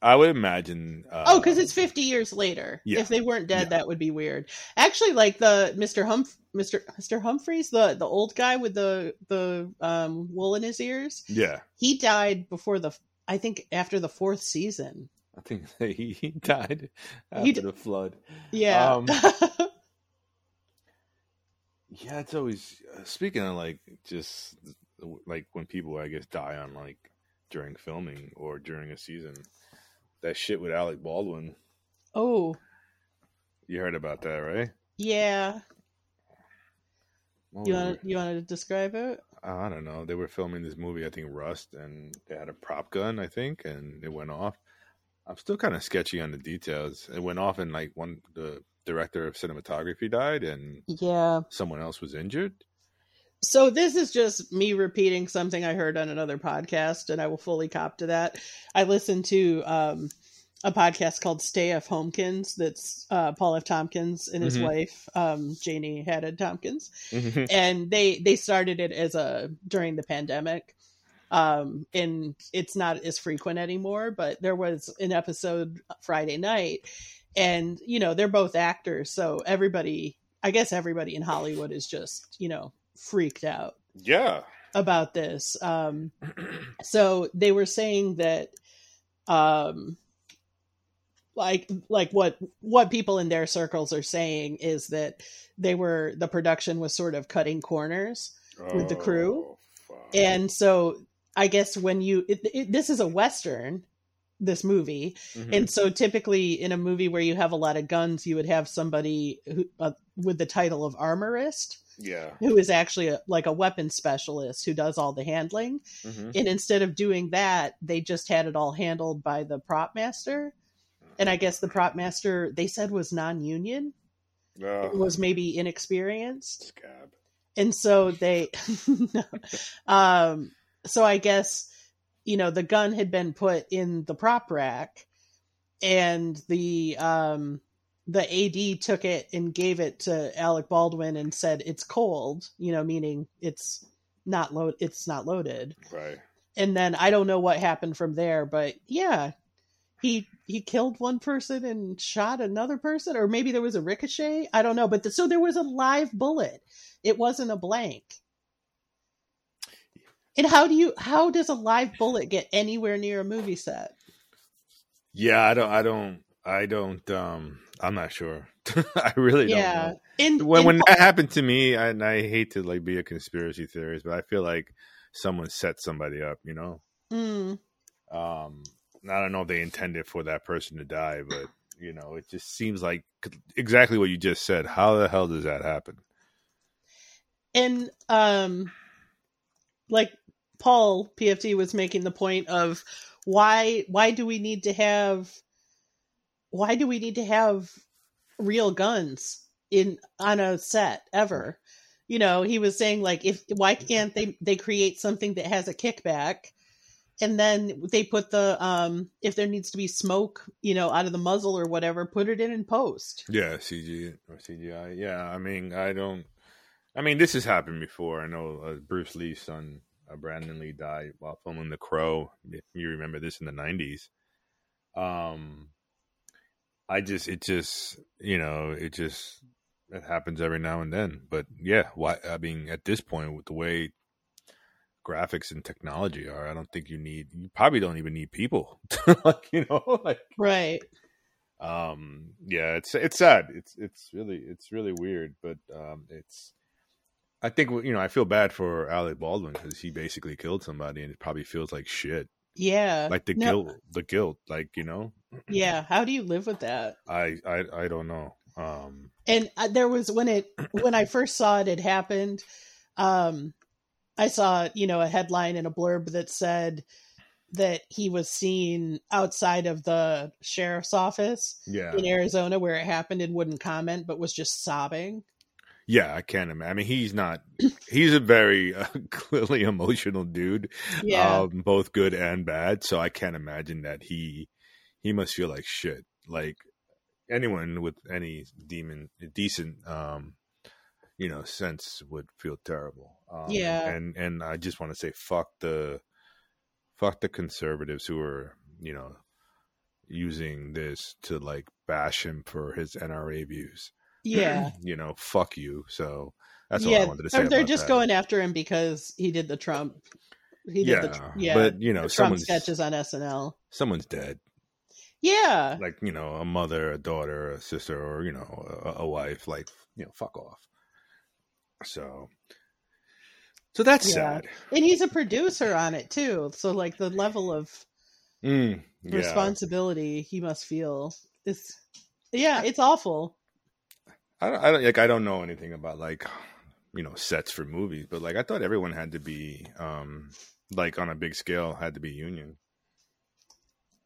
I would imagine. Uh, Oh, because it's fifty years later. yeah. If they weren't dead, Yeah. that would be weird. Actually, like the Mister Humph, Mister Mister Humphries, the the old guy with the the um, wool in his ears, yeah. he died before the. I think after the fourth season. I think he, he died after He d- the flood. Yeah. Um, Yeah, it's always uh, speaking of like just like when people I guess die on like during filming or during a season. That shit with Alec Baldwin. oh, You heard about that, right? yeah. What You want you want to describe it? I don't know. They were filming this movie, I think Rust, and they had a prop gun, I think, and it went off. I'm still kind of sketchy on the details. It went off, and like one the director of cinematography died, and Yeah. someone else was injured. So this is just me repeating something I heard on another podcast, and I will fully cop to that. I listened to um, a podcast called Stay F. Homekins. That's uh, Paul F. Tompkins and his Mhm. wife um, Janie Haddad Tompkins, Mhm. and they they started it as a during the pandemic. Um, and it's not as frequent anymore, but there was an episode Friday night, and you know they're both actors, so everybody, I guess everybody in Hollywood is just you know freaked out yeah. about this. Um, so they were saying that, um, like like what what people in their circles are saying is that they were the production was sort of cutting corners, With the crew? Oh, fuck. and so I guess when you it, it, this is a western, this movie, Mhm. and so typically in a movie where you have a lot of guns, you would have somebody who uh, with the title of armorist yeah. who is actually a, like a weapons specialist who does all the handling. Mhm. And instead of doing that, they just had it all handled by the prop master. And I guess the prop master they said was non-union, Ugh, was maybe inexperienced, scab. and so they, um, so I guess you know the gun had been put in the prop rack, and the um the AD took it and gave it to Alec Baldwin and said it's cold, you know, meaning it's not load it's not loaded. Right. And then I don't know what happened from there, but yeah, he he killed one person and shot another person or maybe there was a ricochet, I don't know, but the, so there was a live bullet. It wasn't a blank. And how do you how does a live bullet get anywhere near a movie set? Yeah, I don't. I don't. I don't. Um, I'm not sure. I really yeah. don't know. And, When and when that happened to me, I, and I hate to like be a conspiracy theorist, but I feel like someone set somebody up. You know. Mm, Um, I don't know if they intended for that person to die, but you know, it just seems like exactly what you just said. How the hell does that happen? and um like Paul PFT was making the point of why why do we need to have why do we need to have real guns in on a set ever? You know, he was saying like if why can't they they create something that has a kickback and then they put the um if there needs to be smoke, you know, out of the muzzle or whatever, put it in in post. Yeah, CG or CGI. Yeah, I mean, I don't. I mean, this has happened before. I know uh, Bruce Lee's son, uh, Brandon Lee, died while filming The Crow. If you remember this in the '90s. Um, I just, it just, you know, it just, it happens every now and then. But yeah, why? I mean, at this point, with the way graphics and technology are, I don't think you need. You probably don't even need people. like you know, like right. Um, yeah, it's it's sad. It's it's really it's really weird, but um, it's. I think you know I feel bad for Alec Baldwin because he basically killed somebody, and it probably feels like shit. Yeah, like the no. guilt, the guilt, like you know. Yeah, how do you live with that? I I I don't know. Um, and uh, there was when it when I first saw it, it happened. Um, I saw you know a headline and a blurb that said that he was seen outside of the sheriff's office yeah. in Arizona where it happened and wouldn't comment, but was just sobbing. Yeah, I can't imagine. I mean, he's not. He's a very uh, clearly emotional dude. Yeah, um, both good and bad. So I can't imagine that he he must feel like shit. Like anyone with any demon decent um you know sense would feel terrible. Um, yeah. and and i just want to say fuck the fuck the conservatives who are you know using this to like bash him for his nra views. Yeah. You know fuck you. So that's yeah, all i wanted to say they're just that. going after him because he did the trump he did yeah, the yeah. but you know Trump sketches on snl someone's dead. Yeah. Like, you know, a mother, a daughter, a sister, or, you know, a, a wife, like, you know, fuck off. So, so that's yeah. sad. And he's a producer on it too. So, like, the level of mm, yeah. responsibility he must feel is, yeah, it's awful. I don't, I don't, like, I don't know anything about, like, you know, sets for movies, but, like, I thought everyone had to be, um, like, on a big scale, had to be union.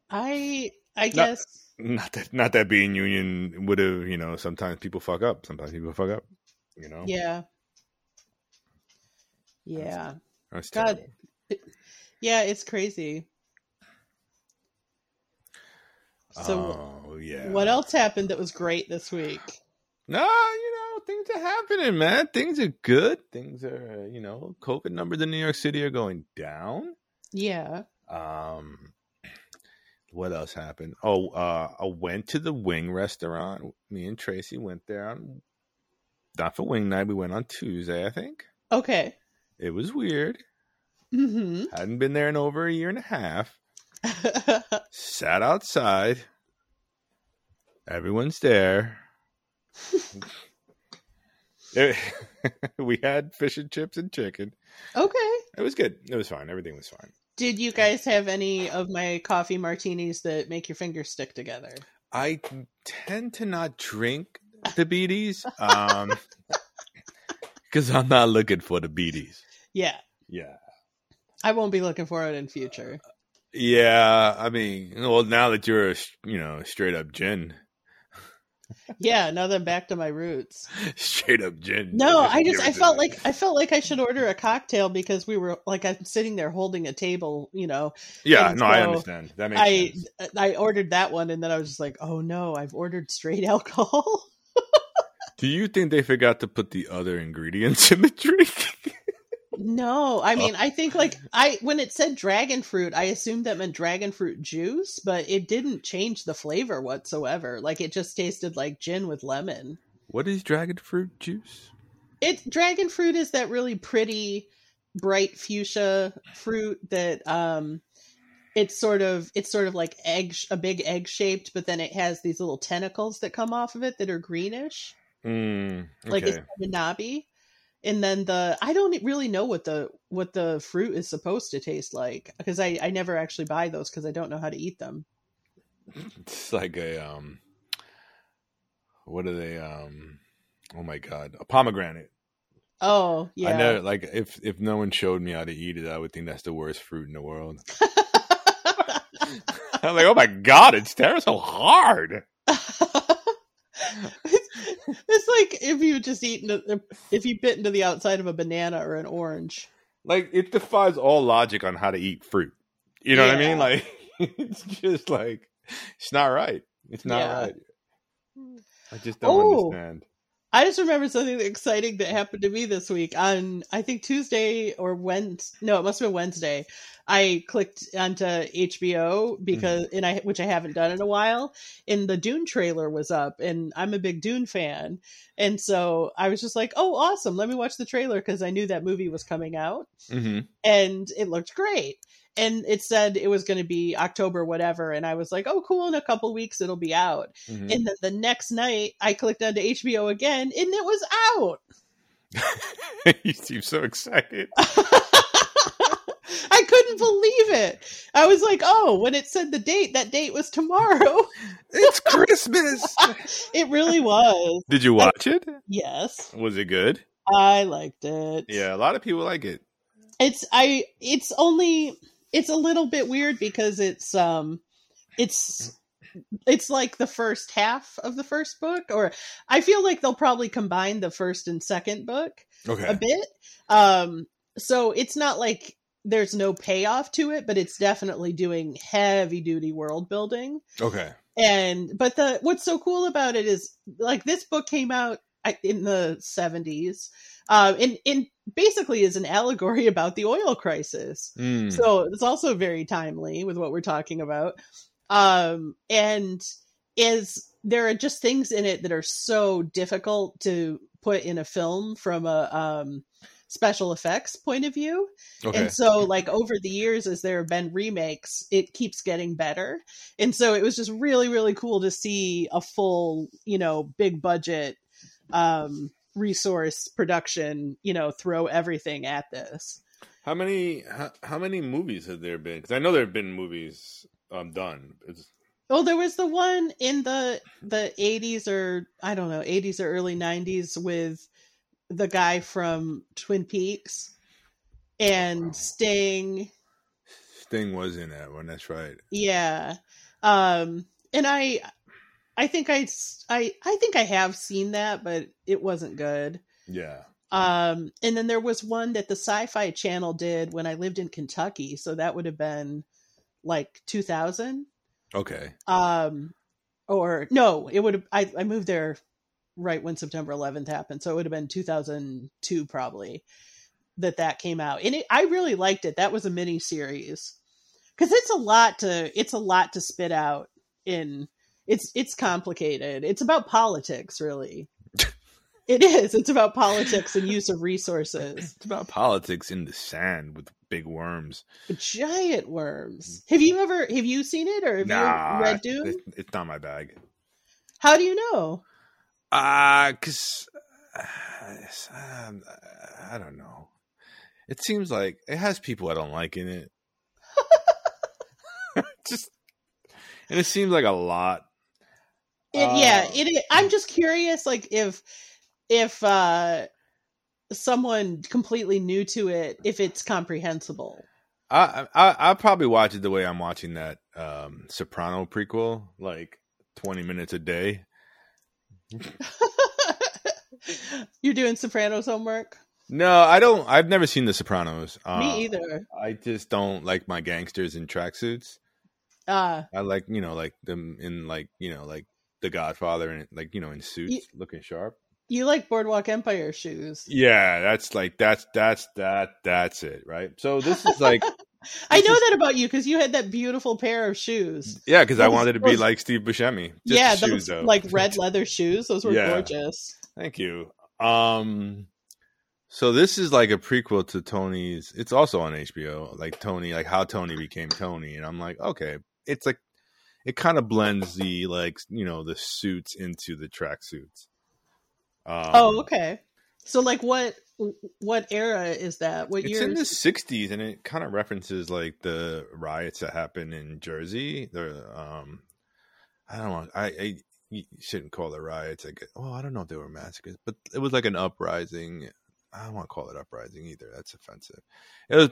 I I guess not, not that not that being union would have you know sometimes people fuck up sometimes people fuck up you know yeah yeah that's, that's God yeah it's crazy so oh, yeah what else happened that was great this week no you know things are happening man things are good things are you know covid numbers in new york city are going down yeah um what else happened? Oh, uh, I went to the wing restaurant. Me and Tracy went there on not for wing night. We went on Tuesday, I think. Okay. It was weird. Mm-hmm. Hadn't been there in over a year and a half. Sat outside. Everyone's there. we had fish and chips and chicken. Okay. It was good. It was fine. Everything was fine. Did you guys have any of my coffee martinis that make your fingers stick together? I tend to not drink the beaties um because I'm not looking for the beaties. Yeah. Yeah. I won't be looking for it in future. Yeah, I mean, well, now that you're a you know straight up gin, yeah, now that I'm back to my roots. Straight up gin. No, I just I felt like I felt like I should order a cocktail because we were like I'm sitting there holding a table, you know. Yeah, no, so I understand. That makes I, sense. I ordered that one and then I was just like, oh no, I've ordered straight alcohol. Do you think they forgot to put the other ingredients in the drink? No, I mean, I think like I when it said dragon fruit, I assumed that meant dragon fruit juice, but it didn't change the flavor whatsoever. Like it just tasted like gin with lemon. What is dragon fruit juice? It dragon fruit is that really pretty bright fuchsia fruit that um it's sort of it's sort of like egg a big egg shaped, but then it has these little tentacles that come off of it that are greenish. Mm, okay. Like it's knobby and then the I don't really know what the what the fruit is supposed to taste like because I I never actually buy those because I don't know how to eat them. It's like a um, what are they um? Oh my god, a pomegranate. Oh yeah. I never like if if no one showed me how to eat it, I would think that's the worst fruit in the world. I'm like, oh my god, it's terrible, so hard. it's like if you just eat if you bit into the outside of a banana or an orange. Like it defies all logic on how to eat fruit. You know what I mean? Like it's just like it's not right. It's not Yeah. right. I just don't Oh. understand. I just remember something exciting that happened to me this week on I think Tuesday or Wednesday. No, it must have been Wednesday. I clicked onto HBO because and I which I haven't done in a while, and the Dune trailer was up, and I'm a big Dune fan, and so I was just like, "Oh, awesome! Let me watch the trailer" because I knew that movie was coming out, hmm and it looked great. And it said it was going to be October, whatever, and I was like, "Oh, cool! In a couple weeks, it'll be out." hmm And then the next night, I clicked onto HBO again, and it was out. you seem so excited. I couldn't believe it. I was like, oh, when it said the date, that date was tomorrow. It's Christmas. It really was. Did you watch it? Yes, Was it good? I liked it. Yeah, a lot of people like it. It's I it's only it's a little bit weird because it's um it's it's like the first half of the first book or I feel like they'll probably combine the first and second book. Okay. a bit. Um, so it's not like there's no payoff to it, but it's definitely doing heavy duty world building. Okay. And but the what's so cool about it is like this book came out in the 70s, uh, and and basically is an allegory about the oil crisis. Mm. So it's also very timely with what we're talking about. Um, and is there are just things in it that are so difficult to put in a film from a um, special effects point of view. okay. And so, like, over the years, as there have been remakes, it keeps getting better. And so it was just really, really cool to see a full, you know, big budget um, resource production, you know, throw everything at this. How many how, how many movies have there been? Because I know there have been movies um done. It's, Oh, there was the one in the the eighties or I don't know, eighties or early nineties with the guy from Twin Peaks and Sting. Sting was in that one. That's right. Yeah. Um and I I think I, I, I think I have seen that, but it wasn't good. Yeah. Um and then there was one that the Sci-Fi Channel did when I lived in Kentucky, so that would have been like 2000 Okay. um or no it would have I, I moved there right when september 11th happened. So it would have been 2002 probably that that came out. And it, i really liked it. That was a mini series because it's a lot to it's a lot to spit out in it's it's complicated. It's about politics really. It is. It's about politics and use of resources. It's about politics in the sand with big worms. giant worms. Have you ever have you seen it or have Nah, you read dune? It's, it's not my bag. how do you know Uh, cause uh, um, I don't know. It seems like it has people I don't like in it. Just, and it seems like a lot. It, yeah, Uh, it. I'm just curious, like if if uh someone completely new to it, if it's comprehensible. I, I I'll probably watch it the way I'm watching that um Soprano prequel, like 20 minutes a day. You're doing Sopranos homework. No, I don't. I've never seen The Sopranos. Uh, Me either. I just don't like my gangsters in tracksuits. Uh I like you know like them in like you know like The Godfather and like you know in suits looking sharp. you like Boardwalk Empire shoes. Yeah, that's like that's that's that that's it, right? So this is like I know that about you because you had that beautiful pair of shoes. yeah, because I wanted to be like Steve Buscemi. Just yeah, the those shoes, though. like red leather shoes. Those were Yeah. gorgeous. Thank you. Um, so this is like a prequel to Tony's. It's also on HBO. Like Tony, like how Tony became Tony, and I'm like, okay, it's like it kind of blends the like you know the suits into the tracksuits. Um, oh, okay. So like what what era is that? What It's year? in the '60s, and it kind of references like the riots that happened in Jersey. The um, I don't want I, I you shouldn't call it riots. Guess. Well, I don't know if they were massacres, but it was like an uprising. I don't want to call it uprising either. That's offensive. It was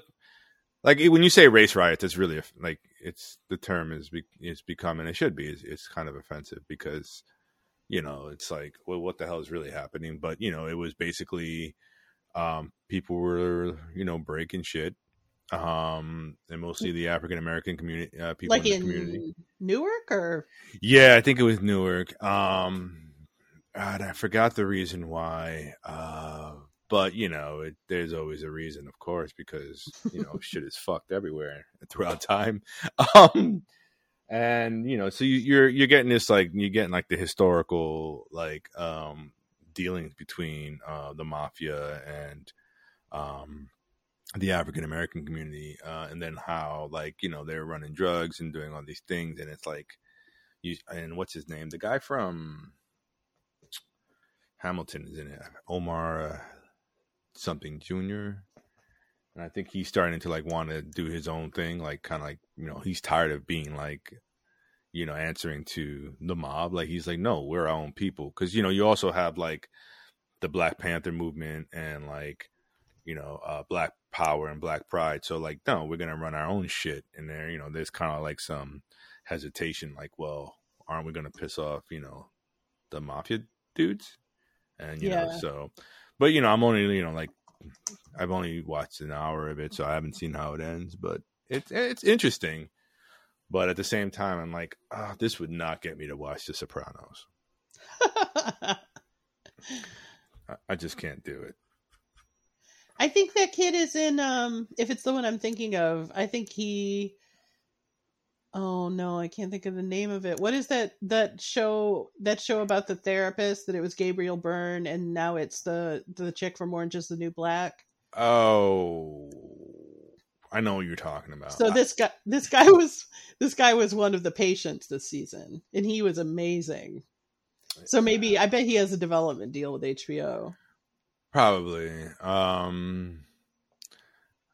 like when you say race riots, it's really like it's the term is be, is becoming. It should be. It's, it's kind of offensive because you know it's like well, what the hell is really happening? But you know, it was basically um, people were you know breaking shit um, and mostly the African American community uh, people like in the in community. Newark or Yeah, I think it was Newark. Um, God, I forgot the reason why. Uh, but you know, it, there's always a reason, of course, because you know shit is fucked everywhere throughout time. Um, and you know, so you, you're you're getting this like you're getting like the historical like um dealings between uh the mafia and um the African American community, uh, and then how like you know they're running drugs and doing all these things, and it's like you and what's his name, the guy from Hamilton is in it, Omar uh, something Junior, and I think he's starting to like want to do his own thing, like kind of like you know he's tired of being like you know answering to the mob, like he's like no, we're our own people, because you know you also have like the Black Panther movement and like you know, uh, black power and black pride. So like, no, we're gonna run our own shit in there. You know, there's kind of like some hesitation, like, well, aren't we gonna piss off, you know, the mafia dudes? And you know, so, but you know, I'm only, you know, like, I've only watched an hour of it, so I haven't seen how it ends. But it's it's interesting. But at the same time, I'm like, ah, this would not get me to watch The Sopranos. I, I just can't do it. I think that kid is in um if it's the one I'm thinking of, I think he Oh no, I can't think of the name of it. What is that that show that show about the therapist that it was Gabriel Byrne and now it's the the chick from Orange is the New Black? Oh, I know what you're talking about. So this guy this guy was this guy was one of the patients this season and he was amazing. So maybe I bet he has a development deal with HBO. Probably. Um,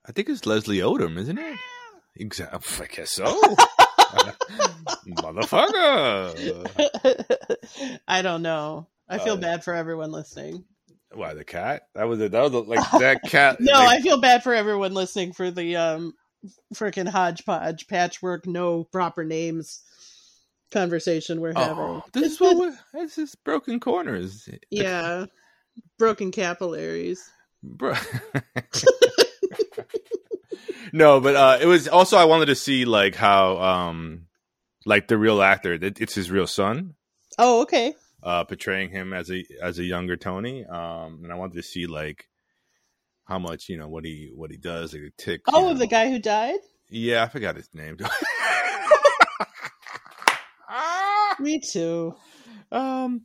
I think it's Leslie Odom, isn't it? Exactly. I guess so. Motherfucker. I don't know. I feel Uh, bad for everyone listening. Why the cat? That was it. That was like that cat. No, like, I feel bad for everyone listening for the um freaking hodgepodge patchwork, no proper names conversation we're having. oh, this is what we're, this is broken corners, Yeah. Broken capillaries. bro. No, but uh, it was also I wanted to see like how um like the real actor. It, it's his real son. Oh, okay. uh, portraying him as a as a younger Tony. Um, and I wanted to see like how much you know what he what he does, like tick. Oh, the guy who died? Yeah, I forgot his name. Me too. um,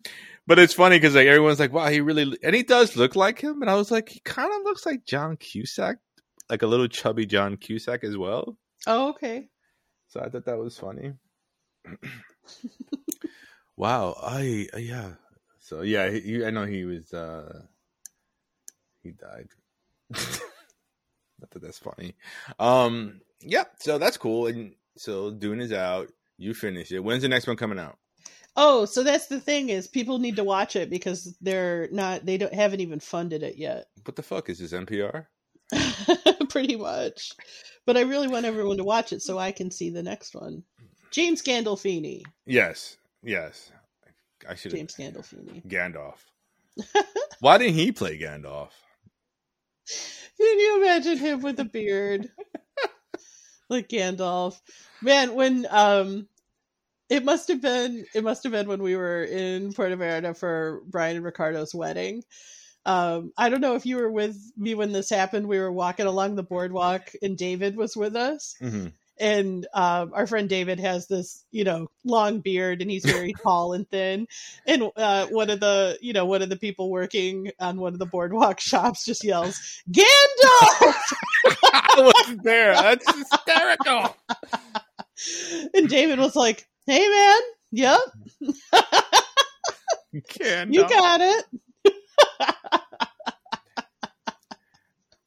but it's funny because like everyone's like, "Wow, he really," and he does look like him. And I was like, he kind of looks like John Cusack, like a little chubby John Cusack as well. Oh, okay. So I thought that was funny. wow, I uh, yeah. So yeah, he, I know he was. uh He died. Not that that's funny. Um. Yep. so that's cool. And so Dune is out. You finish it. When's the next one coming out? Oh, so that's the thing is people need to watch it because they're not they don't haven't even funded it yet. What the fuck is this NPR? Pretty much. But I really want everyone to watch it so I can see the next one. James Gandolfini. Yes. Yes. I should. James Gandolfini. Gandalf. Why didn't he play Gandalf? Can you imagine him with a beard? like Gandalf. Man, when um it must have been it must have been when we were in Puerto Vallarta for Brian and Ricardo's wedding. Um, I don't know if you were with me when this happened. We were walking along the boardwalk and David was with us. Mm-hmm. And um, our friend David has this, you know, long beard and he's very tall and thin. And uh, one of the, you know, one of the people working on one of the boardwalk shops just yells, Gandalf! I was there. That's hysterical. and David was like, "Hey, man, yep, you got it."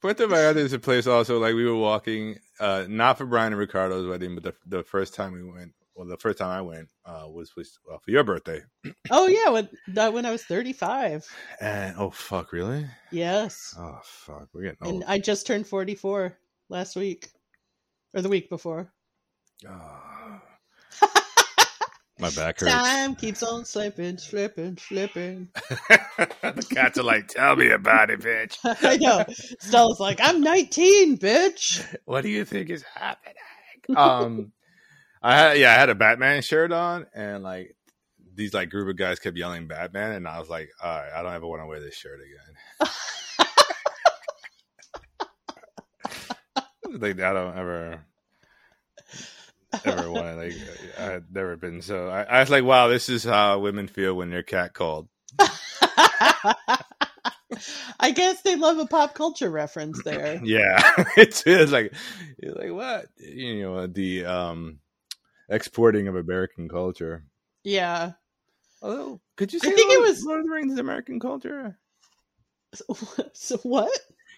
Puerto Vallarta is a place also like we were walking, uh, not for Brian and Ricardo's wedding, but the the first time we went, well, the first time I went uh, was was uh, for your birthday. Oh yeah, when that when I was thirty-five. And oh fuck, really? Yes, Oh fuck, we're getting old. and. I just turned forty-four last week, or the week before. Ah. My back hurts. Time keeps on slipping, slipping, slipping. the cats are like, "Tell me about it, bitch." I know. Stella's like, I'm 19, bitch. What do you think is happening? Um, I had yeah, I had a Batman shirt on, and like these like group of guys kept yelling Batman, and I was like, all right, I don't ever want to wear this shirt again. like I don't ever ever want to like I had never been so I, I was like wow this is how women feel when they're catcalled I guess they love a pop culture reference there. yeah it's, it's like it's like what you know the um exporting of American culture Yeah. although could you I say think it was- Lord of the Rings is American culture So what?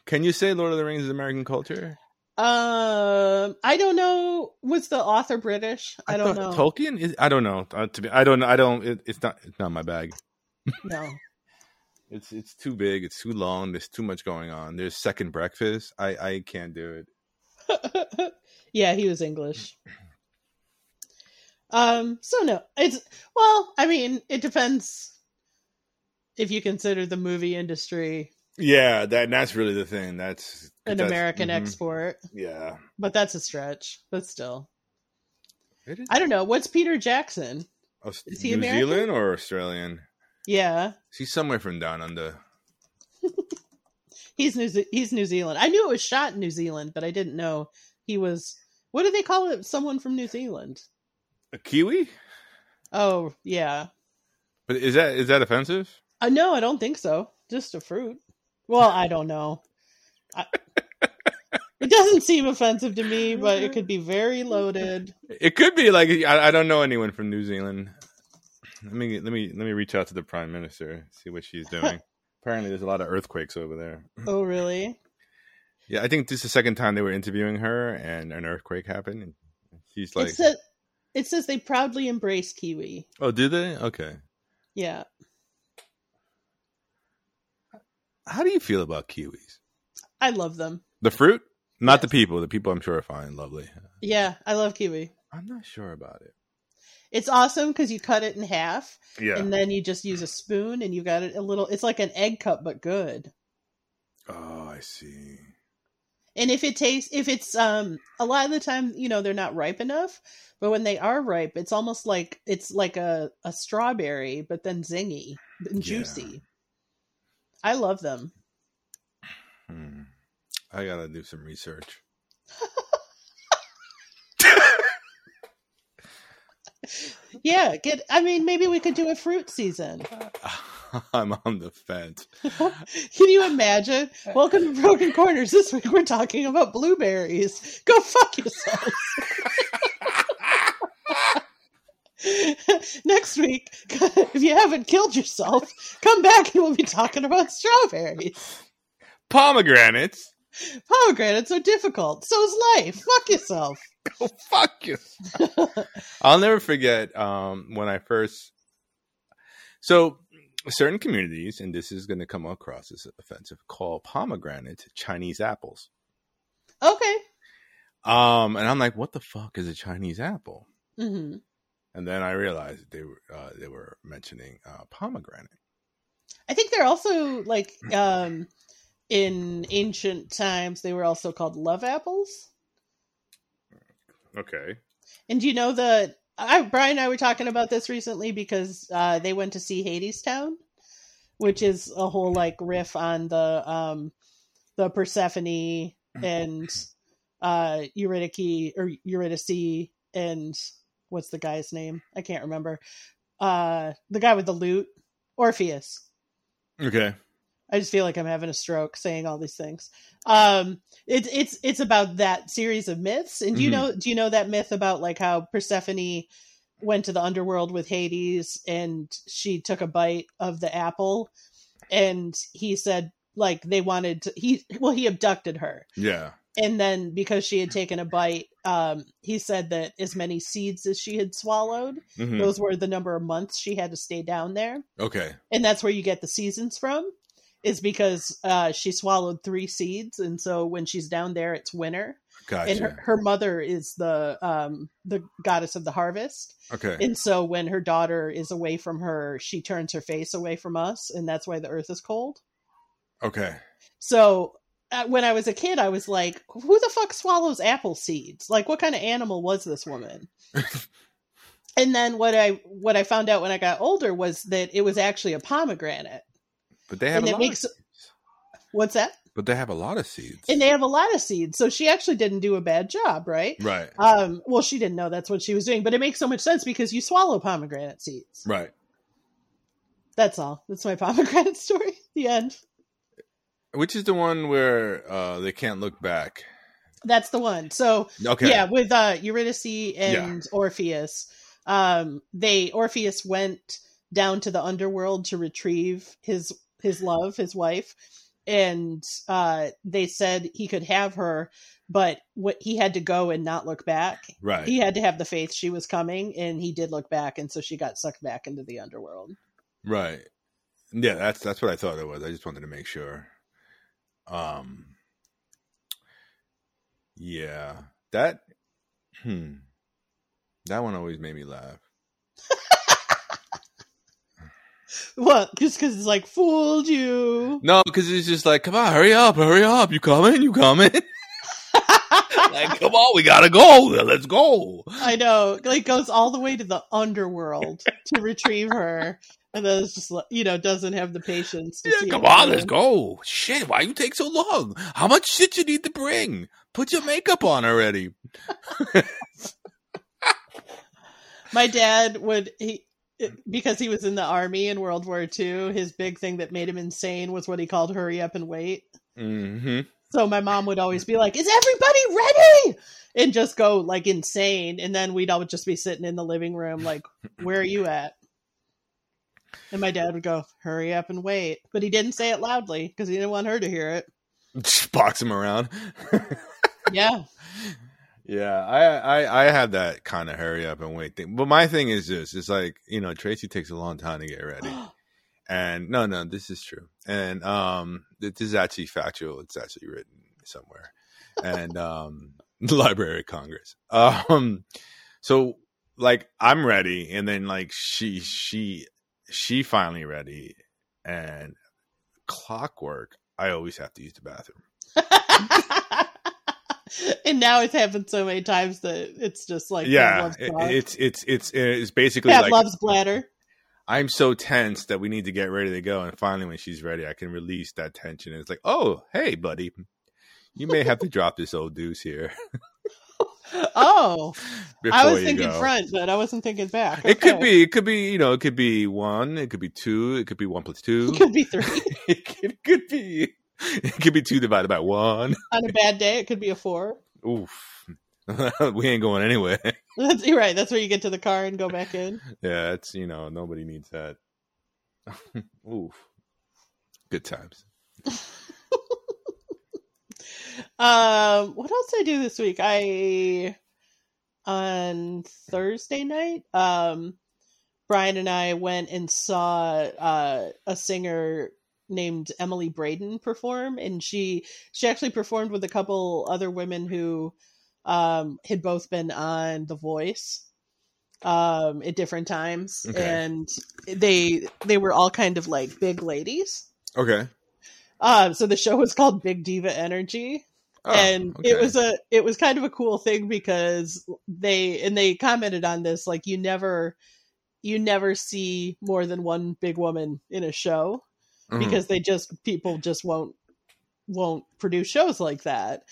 can you say Lord of the Rings is American culture Um, I don't know. Was the author British? I, don't know. Tolkien is I don't know uh, to be I don't I don't it, it's not it's not my bag no. It's it's too big. It's too long. There's too much going on. There's second breakfast. I I can't do it. yeah, he was English. Um, so no, it's well, I mean, it depends if you consider the movie industry Yeah, that that's really the thing. That's an that's- American mhm. export, Yeah, but that's a stretch. But still, I don't know. What's Peter Jackson? Is he New American? Zealand or Australian? Yeah, He's somewhere from down under. he's New Ze- he's New Zealand. I knew it was shot in New Zealand, but I didn't know he was. What do they call it? Someone from New Zealand? A kiwi? Oh yeah. But is that is that offensive? Uh, no, I don't think so. Just a fruit. Well, I don't know. I, it doesn't seem offensive to me, but it could be very loaded. It could be like I, I don't know anyone from New Zealand. Let me let me let me reach out to the prime minister see what she's doing. Apparently, there's a lot of earthquakes over there. Oh, really? Yeah, I think this is the second time they were interviewing her, and an earthquake happened. And she's like, it says it says they proudly embrace kiwi. "Oh, do they? Okay." Yeah, How do you feel about kiwis? I love them. The fruit, not the people. The people, I'm sure, are fine, lovely. Yeah, I love kiwi. I'm not sure about it. It's awesome because you cut it in half Yeah. and then you just use a spoon and you got it a little. It's like an egg cup, but good. oh, I see. And if it tastes, if it's um, a lot of the time, you know, they're not ripe enough. But when they are ripe, it's almost like it's like a, a strawberry, but then zingy and Yeah. juicy. I love them. Hmm. I gotta do some research. Yeah, get. I mean, maybe we could do a fruit season. I'm on the fence. Can you imagine? Welcome to Broken Corners. This week we're talking about blueberries. Go fuck yourself. Next week, if you haven't killed yourself, come back and we'll be talking about strawberries. Pomegranates. Pomegranates are difficult. So is life. Fuck yourself. Go fuck you. I'll never forget um, when I first. So, certain communities, and this is going to come across as offensive, call pomegranates Chinese apples. Okay. Um, and I'm like, what the fuck is a Chinese apple? hmm And then I realized they were uh, they were mentioning uh, pomegranate. I think they're also like um in ancient times they were also called love apples. Okay. And do you know the I Brian and I were talking about this recently because uh they went to see Hadestown, which is a whole like riff on the um the Persephone and uh Eurydice or Eurydice and what's the guy's name? I can't remember. Uh the guy with the lute, Orpheus. Okay. I just feel like I'm having a stroke saying all these things. Um, it's it's it's about that series of myths. And do you Mhm. know do you know that myth about like how Persephone went to the underworld with Hades and she took a bite of the apple, and he said like they wanted to he well he abducted her Yeah. and then because she had taken a bite um he said that as many seeds as she had swallowed Mhm. those were the number of months she had to stay down there Okay. and that's where you get the seasons from is because uh, she swallowed three seeds and so when she's down there it's winter Gotcha. and her, her mother is the um the goddess of the harvest okay. and so when her daughter is away from her she turns her face away from us and that's why the earth is cold okay. so when i was a kid i was like who the fuck swallows apple seeds? Like what kind of animal was this woman? And then what i what i found out when i got older was that it was actually a pomegranate. But they have and a lot. makes- of, what's that? But they have a lot of seeds. and they have a lot of seeds. So she actually didn't do a bad job right? Right. um well she didn't know that's what she was doing but it makes so much sense because you swallow pomegranate seeds. Right. that's all. That's my pomegranate story. The end Which is the one where uh, they can't look back. that's the one so Okay. yeah with uh eurydice and orpheus um they orpheus went down to the underworld to retrieve his his love his wife and uh they said he could have her but what he had to go and not look back Right. he had to have the faith she was coming and he did look back and so she got sucked back into the underworld Right. Yeah, that's that's what I thought it was. I just wanted to make sure. Um Yeah. That hmm. That one always made me laugh. what just because it's like fooled you No, because it's just like, come on, hurry up, hurry up. You coming? You coming? like, come on, we gotta go. Let's go. i know like goes all the way to the underworld to retrieve her and then it's just like you know doesn't have the patience to Yeah, come on, let's go. Shit, why you take so long? How much shit you need to bring? Put your makeup on already. my dad would he because he was in the army in world war ii his big thing that made him insane was what he called hurry up and wait hmm so my mom would always be like is everybody ready and just go like insane and then we'd all just be sitting in the living room like where are you at and my dad would go hurry up and wait but he didn't say it loudly because he didn't want her to hear it Just box him around. yeah Yeah, I, I I had that kind of hurry up and wait thing. But my thing is this: it's like you know, Tracy takes a long time to get ready. And no, no, this is true. And um, this is actually factual. It's actually written somewhere, and um, the Library of Congress. Um, so like I'm ready, and then like she she she finally ready, and clockwork. I always have to use the bathroom. and now it's happened so many times that it's just like yeah, it- it's it's it's it's basically Pat like loves bladder I'm so tense that we need to get ready to go. And finally, when she's ready, I can release that tension. And it's like, oh, hey, buddy, you may have to drop this old deuce here. oh before I was thinking go. front, but I wasn't thinking back. It could be, it could be, you know, it could be one, it could be two, it could be one plus two. It could be three. it, could, it could be, it could be two divided by one. On a bad day, it could be a four. Oof, we ain't going anywhere. That's you're right. That's where you get to the car and go back in. yeah, it's you know, nobody needs that. Oof, good times. Um, what else did I do this week? I on Thursday night, um, Brian and I went and saw uh, a singer named Emily Braden perform, and she she actually performed with a couple other women who um, had both been on The Voice um, at different times, Okay. and they they were all kind of like big ladies. Okay. Um, so the show was called Big Diva Energy, Oh, and it was a it was kind of a cool thing because they and they commented on this like you never you never see more than one big woman in a show Mhm. because they just people just won't won't produce shows like that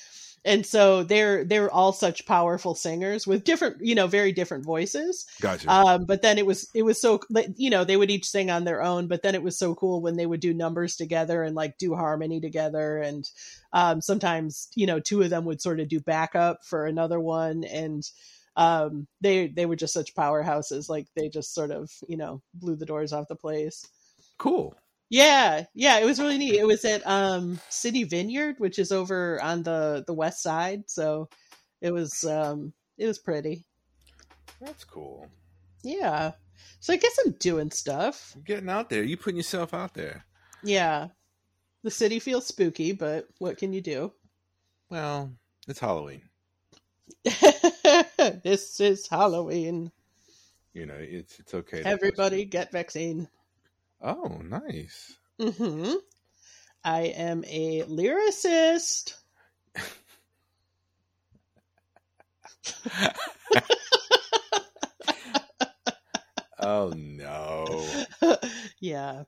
and so they're they're all such powerful singers with different you know very different voices. Gotcha. um, but then it was it was so you know they would each sing on their own but then it was so cool when they would do numbers together and like do harmony together. And um, sometimes you know two of them would sort of do backup for another one. And um, they they were just such powerhouses. Like they just sort of you know blew the doors off the place. Cool. Yeah yeah it was really neat it was at um, city vineyard which is over on the the west side so it was um it was pretty That's cool. yeah so i guess i'm doing stuff You're getting out there. You putting yourself out there. Yeah. The city feels spooky, but what can you do? Well, it's Halloween. this is Halloween. You know, it's it's okay. Everybody get vaccine. Oh, nice. Mm-hmm. I am a lyricist. oh no. yeah.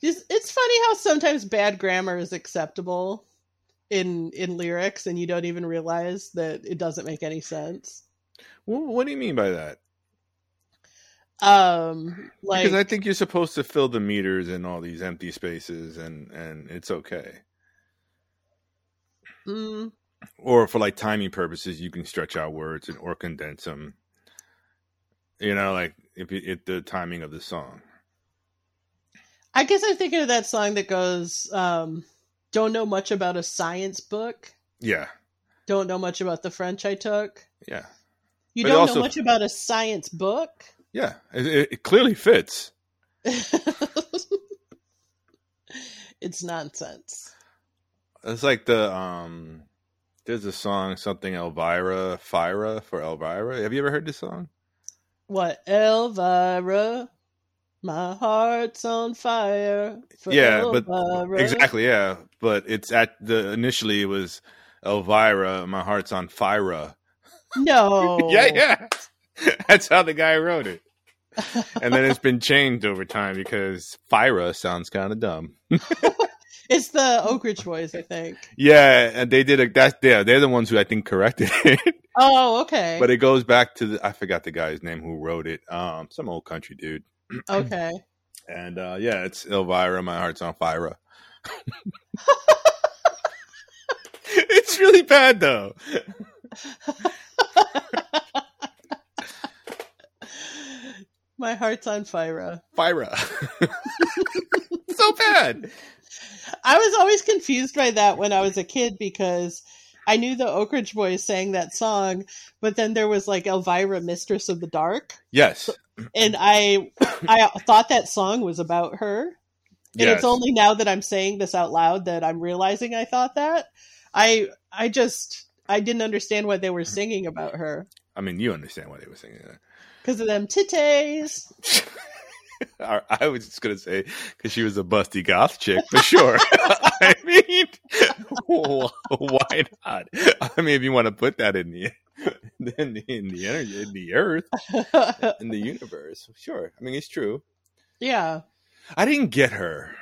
Just, it's funny how sometimes bad grammar is acceptable in in lyrics and you don't even realize that it doesn't make any sense. What, what do you mean by that? Um like because I think you're supposed to fill the meters in all these empty spaces, and and it's okay. mm, Or for like timing purposes, you can stretch out words and or condense them. You know, like if it, if the timing of the song. I guess I'm thinking of that song that goes um don't know much about a science book. Yeah, Don't know much about the French I took. yeah, You But don't also- know much about a science book. Yeah. It, it, clearly fits. it's nonsense. It's like the um. There's a song, something Elvira, Fira for Elvira. Have you ever heard this song? What, Elvira? My heart's on fire. For Yeah, but- Exactly, yeah. But it's at the initially it was Elvira. My heart's on fire. No. Yeah, yeah. That's how the guy wrote it. And then it's been changed over time because Fira sounds kind of dumb. It's the Oak Ridge Boys, I think. Yeah, and they did a that's yeah, they're the ones who I think corrected it. Oh, okay. but it goes back to the I forgot the guy's name who wrote it. Um some old country dude. okay. And uh yeah, it's Elvira, my heart's on Fira. it's really bad though. My heart's on fire. Fira. so bad. I was always confused by that when I was a kid because I knew the Oak Ridge Boys sang that song, but then there was like Elvira, Mistress of the Dark, Yes. and I I thought that song was about her. And Yes. it's only now that I'm saying this out loud that I'm realizing I thought that. I I just I didn't understand what they were singing about her I mean, you understand why they were singing that. Because of them titties. I I was just gonna say because she was a busty goth chick for sure. I mean, why not? I mean, if you want to put that in the in the in the energy in the earth in the universe, sure. I mean, it's true. yeah. I didn't get her.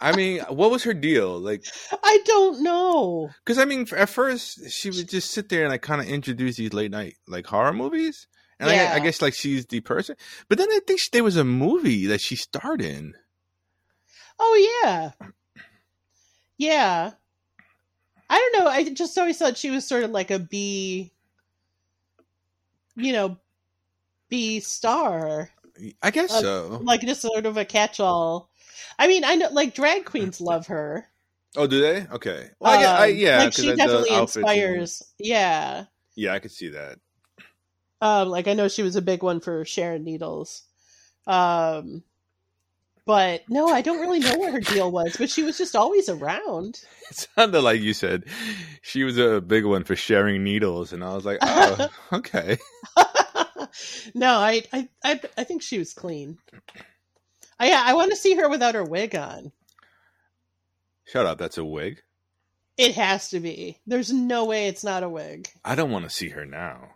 I mean, what was her deal? Like, I don't know. because I mean, at first she would just sit there and like kind of introduce these late night like horror movies, and I, Yeah. I guess like she's the person. But then I think she, there was a movie that she starred in. Oh yeah. Yeah. I don't know. I just always thought she was sort of like a B you know, B star. I guess Uh, so. Like just sort of a catch all. I mean, I know like drag queens love her. Oh, do they? Okay. Well, I, I, Um, yeah, like she definitely outfits and- inspires. Yeah. yeah, I could see that. Um, like I know she was a big one for Sharon Needles. Um, but no, I don't really know what her deal was. But she was just always around. It sounded like you said she was a big one for sharing needles, and I was like, oh, okay. no, I, I, I, I think she was clean. I, I want to see her without her wig on. Shut up. That's a wig. It has to be. There's no way it's not a wig. I don't want to see her now.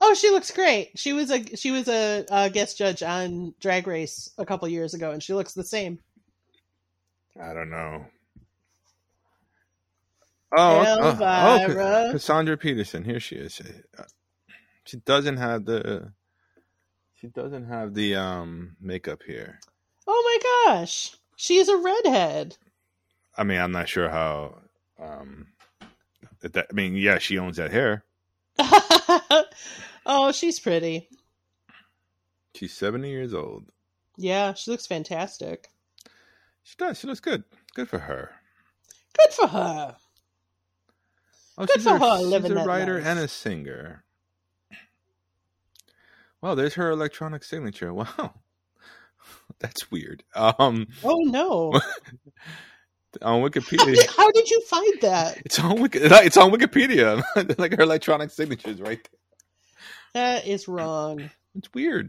Oh, she looks great. She was a she was a, uh guest judge on Drag Race a couple years ago, and she looks the same. I don't know. Oh, okay. oh, oh, Cassandra Peterson. Here she is. She doesn't have the. She doesn't have the um makeup here. Oh my gosh, she's a redhead. I mean, I'm not sure how. Um, that, I mean, yeah, she owns that hair. oh, she's pretty. She's 70 years old. Yeah, she looks fantastic. She does. She looks good. Good for her. Good for her. Oh, Good for a, her, She's a writer life. and a singer. Wow, there's her electronic signature. Wow, that's weird. Um, Oh no. on Wikipedia. How did you find that? It's on Wiki- It's on Wikipedia. like her electronic signatures, right? That is wrong. It's weird.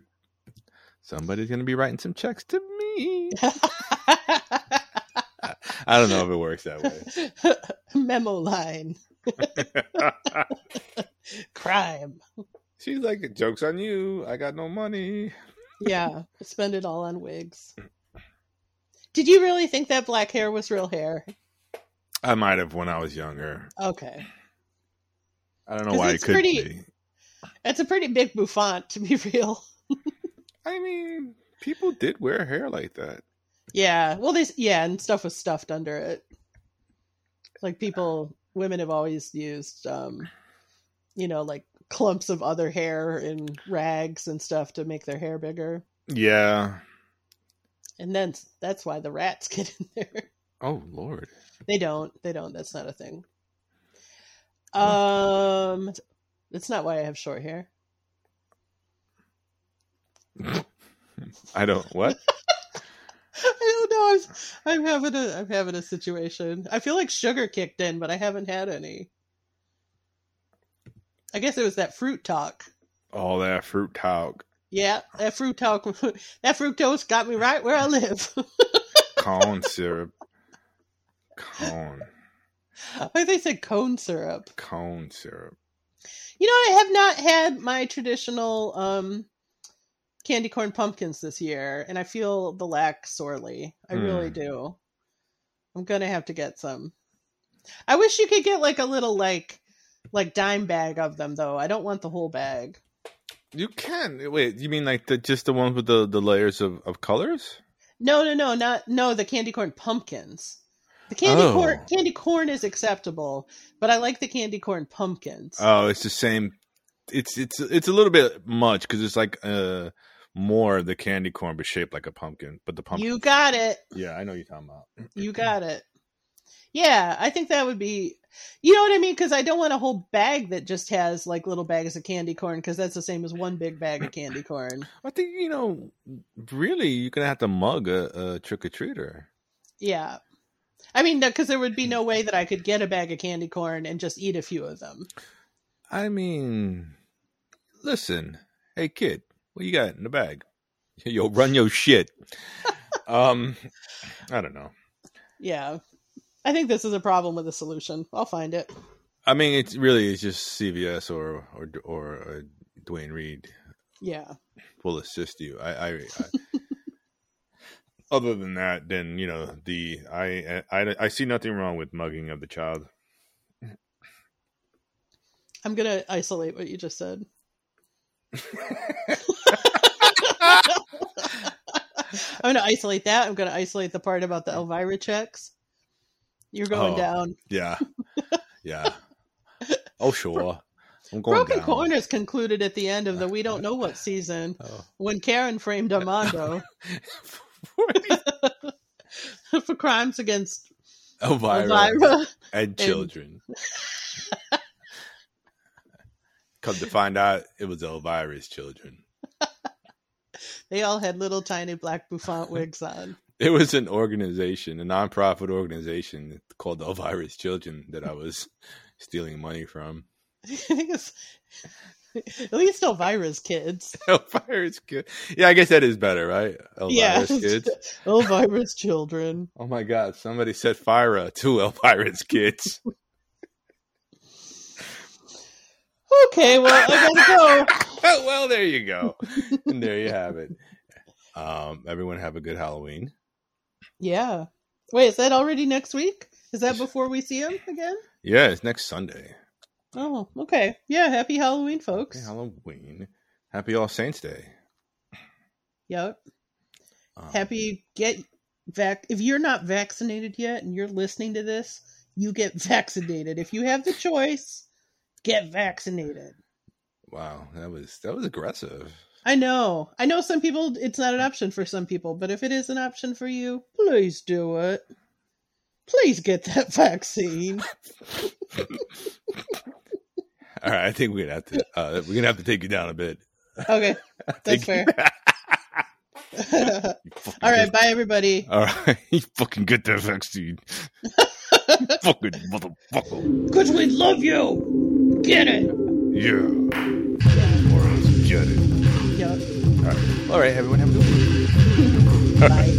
Somebody's gonna be writing some checks to me. I don't know if it works that way. Memo line. Crime. She's like, "Jokes on you! I got no money." Yeah, spend it all on wigs. Did you really think that black hair was real hair? I might have when I was younger. Okay. I don't know why it could pretty- be. It's a pretty big bouffant, to be real. I mean, people did wear hair like that. Yeah. Well, this, yeah, and stuff was stuffed under it. Like people, women have always used, um, you know, like clumps of other hair in rags and stuff to make their hair bigger. Yeah. And then that's why the rats get in there. Oh Lord. They don't. They don't. That's not a thing. Um, that's not why I have short hair. I don't. What? I don't know. I'm, I'm having a I'm having a situation. I feel like sugar kicked in, but I haven't had any. I guess it was that fruit talk. All that fruit talk, Yeah, that fruit talk. That fructose got me right where I live. corn syrup, Cone. I think they said cone syrup. Cone syrup. You know, I have not had my traditional um, candy corn pumpkins this year, and I feel the lack sorely. I really Hmm. do. I'm gonna have to get some. I wish you could get like a little like like dime bag of them though. I don't want the whole bag. You can wait. You mean like the just the ones with the the layers of of colors? No, no, no, not no. The candy corn pumpkins. The candy Oh. corn candy corn is acceptable, but I like the candy corn pumpkins. Oh, it's the same. It's it's it's a little bit much because it's like uh more of the candy corn but shaped like a pumpkin. But the pumpkin, you got it. yeah, I know what you're talking about. You got it. Yeah, I think that would be. You know what I mean? Because I don't want a whole bag that just has like little bags of candy corn, because that's the same as one big bag of candy corn. I think you know, really, you're gonna have to mug a, a trick or treater. Yeah. I mean, because there would be no way that I could get a bag of candy corn and just eat a few of them. I mean, listen, hey kid, what you got in the bag? Yo, run your shit. um, I don't know. Yeah. I think this is a problem with a solution. I'll find it. I mean, it's really it's just CVS or or or uh, Duane Reade Yeah. will assist you. I, I, I other than that, then you know the I, I I see nothing wrong with mugging of the child. I'm going to isolate what you just said. I'm going to isolate that. I'm going to isolate the part about the Elvira checks. You're going Oh. down. Yeah, yeah. Oh sure, I'm going Broken down. Corners concluded at the end of the We Don't Know What season Oh. when Karen framed Armando for crimes against Elvira, Elvira. and children. Come to find out, it was Elvira's children. They all had little tiny black bouffant wigs on. It was an organization, a nonprofit organization called Elvira's Children that I was stealing money from. I think it's at least Elvira's kids. Elvira's kid. Yeah, I guess that is better, right? Yeah. Elvira's kids. Elvira's children. Oh my God! Somebody set fire to Elvira's kids. Okay, well, I gotta go. Well, there you go, and there you have it. Um, everyone have a good Halloween. Yeah. Wait, is that already next week? Is that before we see him again? Yeah, it's next Sunday. Oh, okay. Yeah, happy Halloween, folks. Okay, Halloween. Happy All Saints Day. Yep. Um, Happy get vac if you're not vaccinated yet and you're listening to this, you get vaccinated. If you have the choice, get vaccinated. Wow, that was that was aggressive. I know. I know some people, it's not an option for some people, but if it is an option for you, please do it. Please get that vaccine. All right, I think we're gonna have to uh, we're gonna have to take you down a bit. Okay, that's fair. All right, good. bye everybody. All right, you fucking get that vaccine. fucking motherfucker. Cause we love you. Get it. Yeah. get it. All right, All right everyone have a good one. Bye.